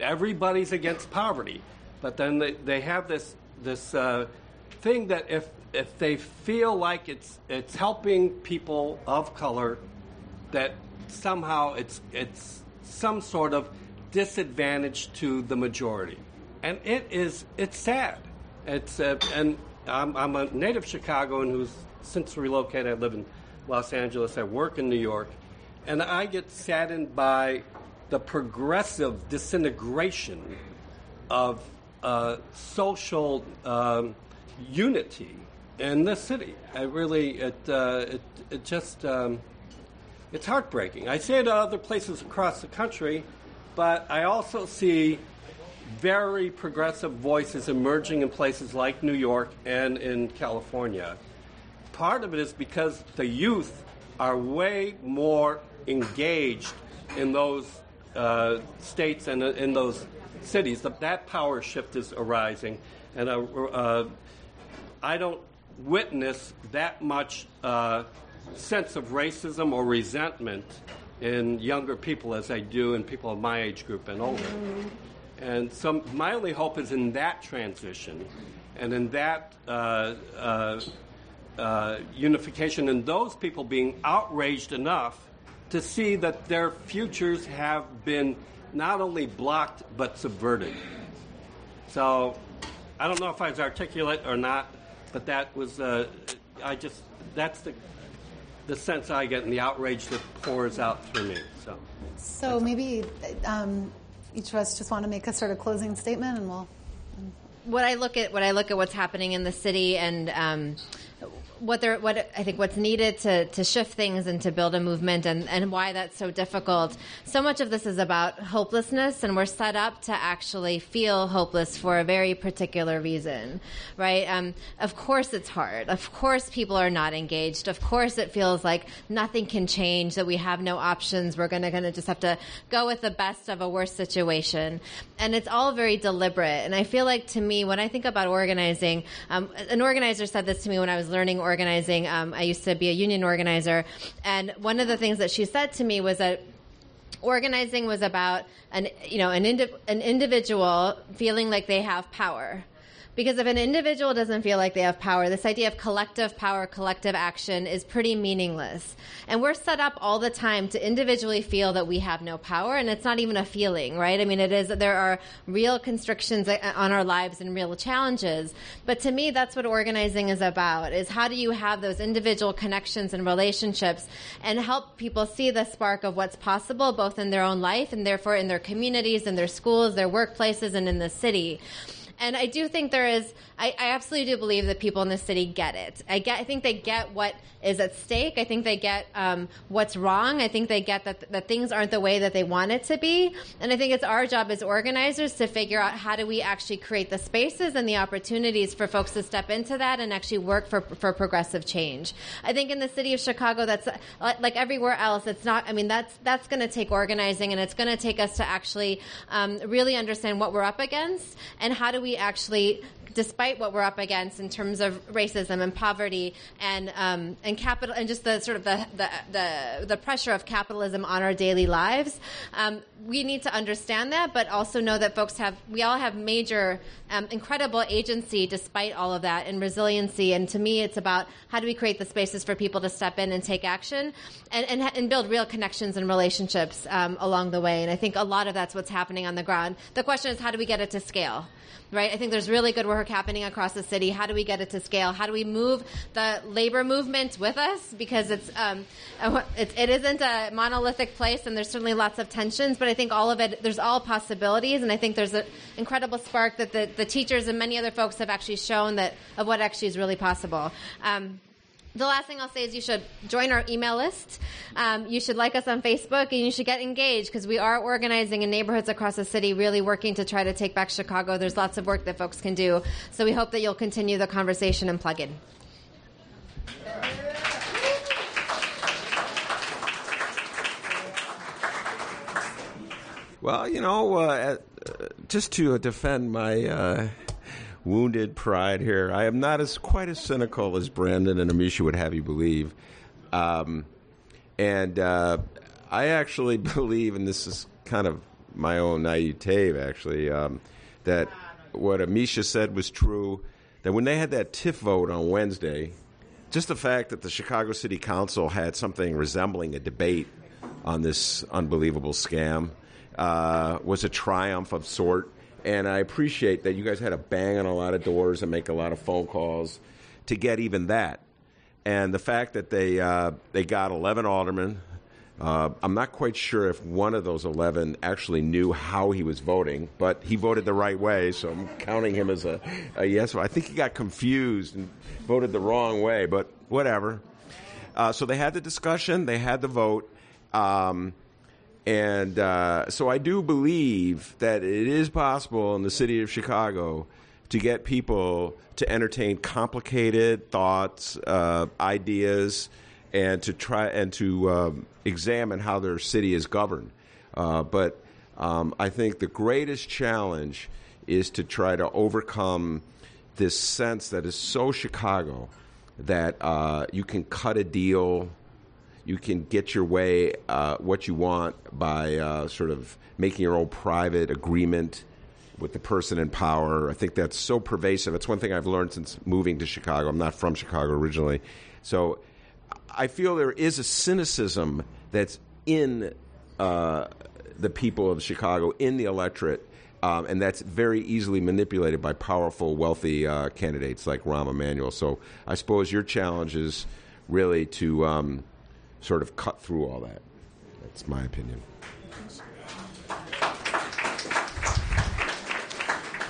Everybody's against poverty. But then they, they have this, this uh, thing that if, if they feel like it's, it's helping people of color, that somehow it's, it's some sort of disadvantage to the majority. And it is, it's sad. It's, uh, and I'm, I'm a native Chicagoan who's since relocated. I live in Los Angeles. I work in New York. And I get saddened by the progressive disintegration of uh, social um, unity in this city. I really, it, uh, it, it just, um, it's heartbreaking. I see it other places across the country, but I also see very progressive voices emerging in places like New York and in California. Part of it is because the youth are way more engaged in those uh, states and in those cities. That power shift is arising, and uh, uh, I don't witness that much uh, sense of racism or resentment in younger people as I do in people of my age group and older. And so my only hope is in that transition and in that uh, uh, uh, unification and those people being outraged enough to see that their futures have been not only blocked but subverted. So I don't know if I was articulate or not, but that was uh, I just that's the the sense I get and the outrage that pours out through me. So So maybe um, each of us just want to make a sort of closing statement, and we'll. what I look at, what I look at, what's happening in the city, and um, what they're, what I think what's needed to to shift things and to build a movement, and and why that's so difficult. So much of this is about hopelessness, and we're set up to actually feel hopeless for a very particular reason, right? Um, of course, it's hard. Of course, people are not engaged. Of course, it feels like nothing can change. That we have no options. We're gonna gonna just have to go with the best of a worse situation, and it's all very deliberate. And I feel like to me, when I think about organizing, um, an organizer said this to me when I was learning organizing. Um, I used to be a union organizer, and one of the things that she said to me was that organizing was about an you know an indi- an individual feeling like they have power. Because if an individual doesn't feel like they have power, this idea of collective power, collective action is pretty meaningless. And we're set up all the time to individually feel that we have no power, and it's not even a feeling, right? I mean, it is, there are real constrictions on our lives and real challenges. But to me, that's what organizing is about, is how do you have those individual connections and relationships and help people see the spark of what's possible, both in their own life and therefore in their communities, in their schools, their workplaces, and in the city. And I do think there is, I, I, absolutely do believe that people in the city get it. I get, I think they get what is at stake. I think they get um, what's wrong. I think they get that, that things aren't the way that they want it to be. And I think it's our job as organizers to figure out how do we actually create the spaces and the opportunities for folks to step into that and actually work for, for progressive change. I think in the city of Chicago, that's like everywhere else, it's not, I mean, that's, that's going to take organizing and it's going to take us to actually um, really understand what we're up against and how do we actually despite what we're up against in terms of racism and poverty and um, and capital and just the sort of the, the the the pressure of capitalism on our daily lives. Um, we need to understand that, but also know that folks have we all have major, um, incredible agency despite all of that and resiliency. And to me, it's about how do we create the spaces for people to step in and take action and and, and build real connections and relationships um, along the way. And I think a lot of that's what's happening on the ground. The question is, how do we get it to scale? right? I think there's really good work happening across the city. How do we get it to scale? How do we move the labor movement with us? Because it's, um, it, it isn't a monolithic place, and there's certainly lots of tensions. But I think all of it, there's all possibilities, and I think there's an incredible spark that the, the teachers and many other folks have actually shown that of what actually is really possible. Um, the last thing I'll say is you should join our email list. Um, you should like us on Facebook and you should get engaged because we are organizing in neighborhoods across the city, really working to try to take back Chicago. There's lots of work that folks can do. So we hope that you'll continue the conversation and plug in. Well, you know, uh, uh, just to defend my uh, wounded pride here. I am not as quite as cynical as Brandon and Amisha would have you believe. Um, and uh, I actually believe, and this is kind of my own naivete, actually, um, that what Amisha said was true. That when they had that TIF vote on Wednesday, just the fact that the Chicago City Council had something resembling a debate on this unbelievable scam uh, was a triumph of sort and I appreciate that you guys had to bang on a lot of doors and make a lot of phone calls to get even that. And the fact that they uh, they got 11 aldermen, uh, I'm not quite sure if one of those 11 actually knew how he was voting, but he voted the right way, so I'm counting him as a, a yes. I think he got confused and voted the wrong way, but whatever. Uh, so they had the discussion, they had the vote. Um, and uh, so I do believe that it is possible in the city of Chicago to get people to entertain complicated thoughts, uh, ideas, and to try and to um, examine how their city is governed. Uh, but um, I think the greatest challenge is to try to overcome this sense that is so Chicago that uh, you can cut a deal you can get your way uh, what you want by uh, sort of making your own private agreement with the person in power. I think that's so pervasive. It's one thing I've learned since moving to Chicago. I'm not from Chicago originally. So I feel there is a cynicism that's in uh, the people of Chicago, in the electorate, um, and that's very easily manipulated by powerful, wealthy uh, candidates like Rahm Emanuel. So I suppose your challenge is really to. Um, sort of cut through all that. That's my opinion.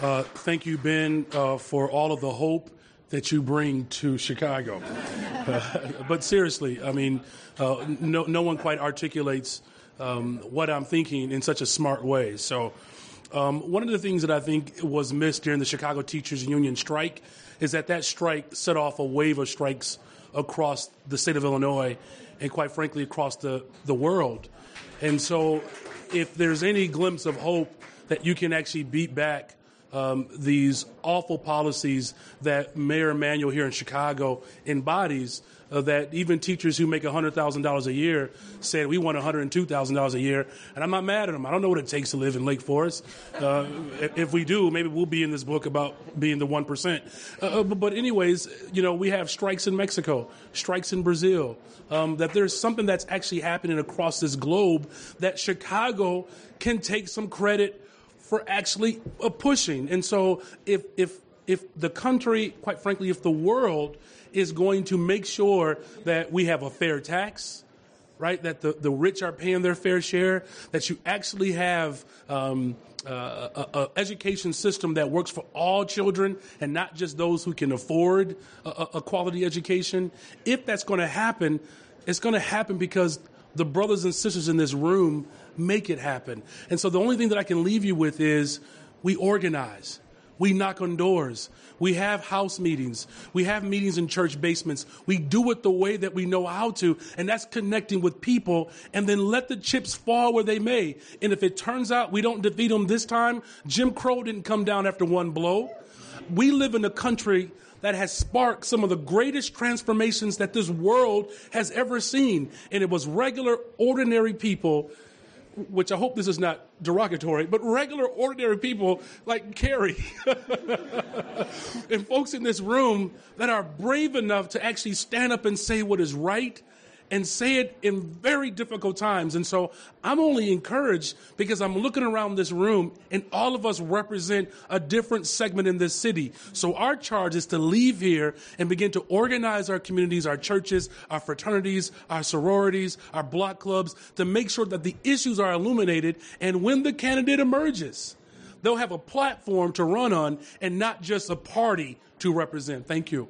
Uh, thank you, Ben, uh, for all of the hope that you bring to Chicago. Uh, but seriously, I mean, uh, no, no one quite articulates um, what I'm thinking in such a smart way. So, um, one of the things that I think was missed during the Chicago Teachers Union strike is that that strike set off a wave of strikes across the state of Illinois and quite frankly across the, the world. And so, if there's any glimpse of hope that you can actually beat back um, these awful policies that Mayor Emanuel here in Chicago embodies, that even teachers who make $100,000 a year said we want $102,000 a year. And I'm not mad at them. I don't know what it takes to live in Lake Forest. Uh, if we do, maybe we'll be in this book about being the 1%. Uh, uh, but, but, anyways, you know, we have strikes in Mexico, strikes in Brazil, um, that there's something that's actually happening across this globe that Chicago can take some credit for actually uh, pushing. And so if, if, if the country, quite frankly, if the world is going to make sure that we have a fair tax, right? That the, the rich are paying their fair share, that you actually have um, uh, education system that works for all children and not just those who can afford a, a quality education. If that's going to happen, it's going to happen because the brothers and sisters in this room make it happen. And so the only thing that I can leave you with is we organize. We knock on doors. We have house meetings. We have meetings in church basements. We do it the way that we know how to, and that's connecting with people and then let the chips fall where they may. And if it turns out we don't defeat them this time, Jim Crow didn't come down after one blow. we live in a country that has sparked some of the greatest transformations that this world has ever seen. And it was regular, ordinary people, which I hope this is not derogatory, but regular, ordinary people like Kari and folks in this room that are brave enough to actually stand up and say what is right and say it in very difficult times. And so I'm only encouraged because I'm looking around this room and all of us represent a different segment in this city. So our charge is to leave here and begin to organize our communities, our churches, our fraternities, our sororities, our block clubs to make sure that the issues are illuminated. And when the candidate emerges, they'll have a platform to run on and not just a party to represent. Thank you.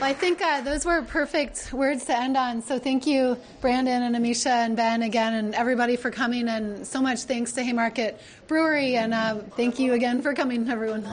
Well, I think uh, those were perfect words to end on. So thank you, Brandon and Amisha and Ben again, and everybody for coming. And so much thanks to Haymarket Brewery. And uh, thank you again for coming, everyone.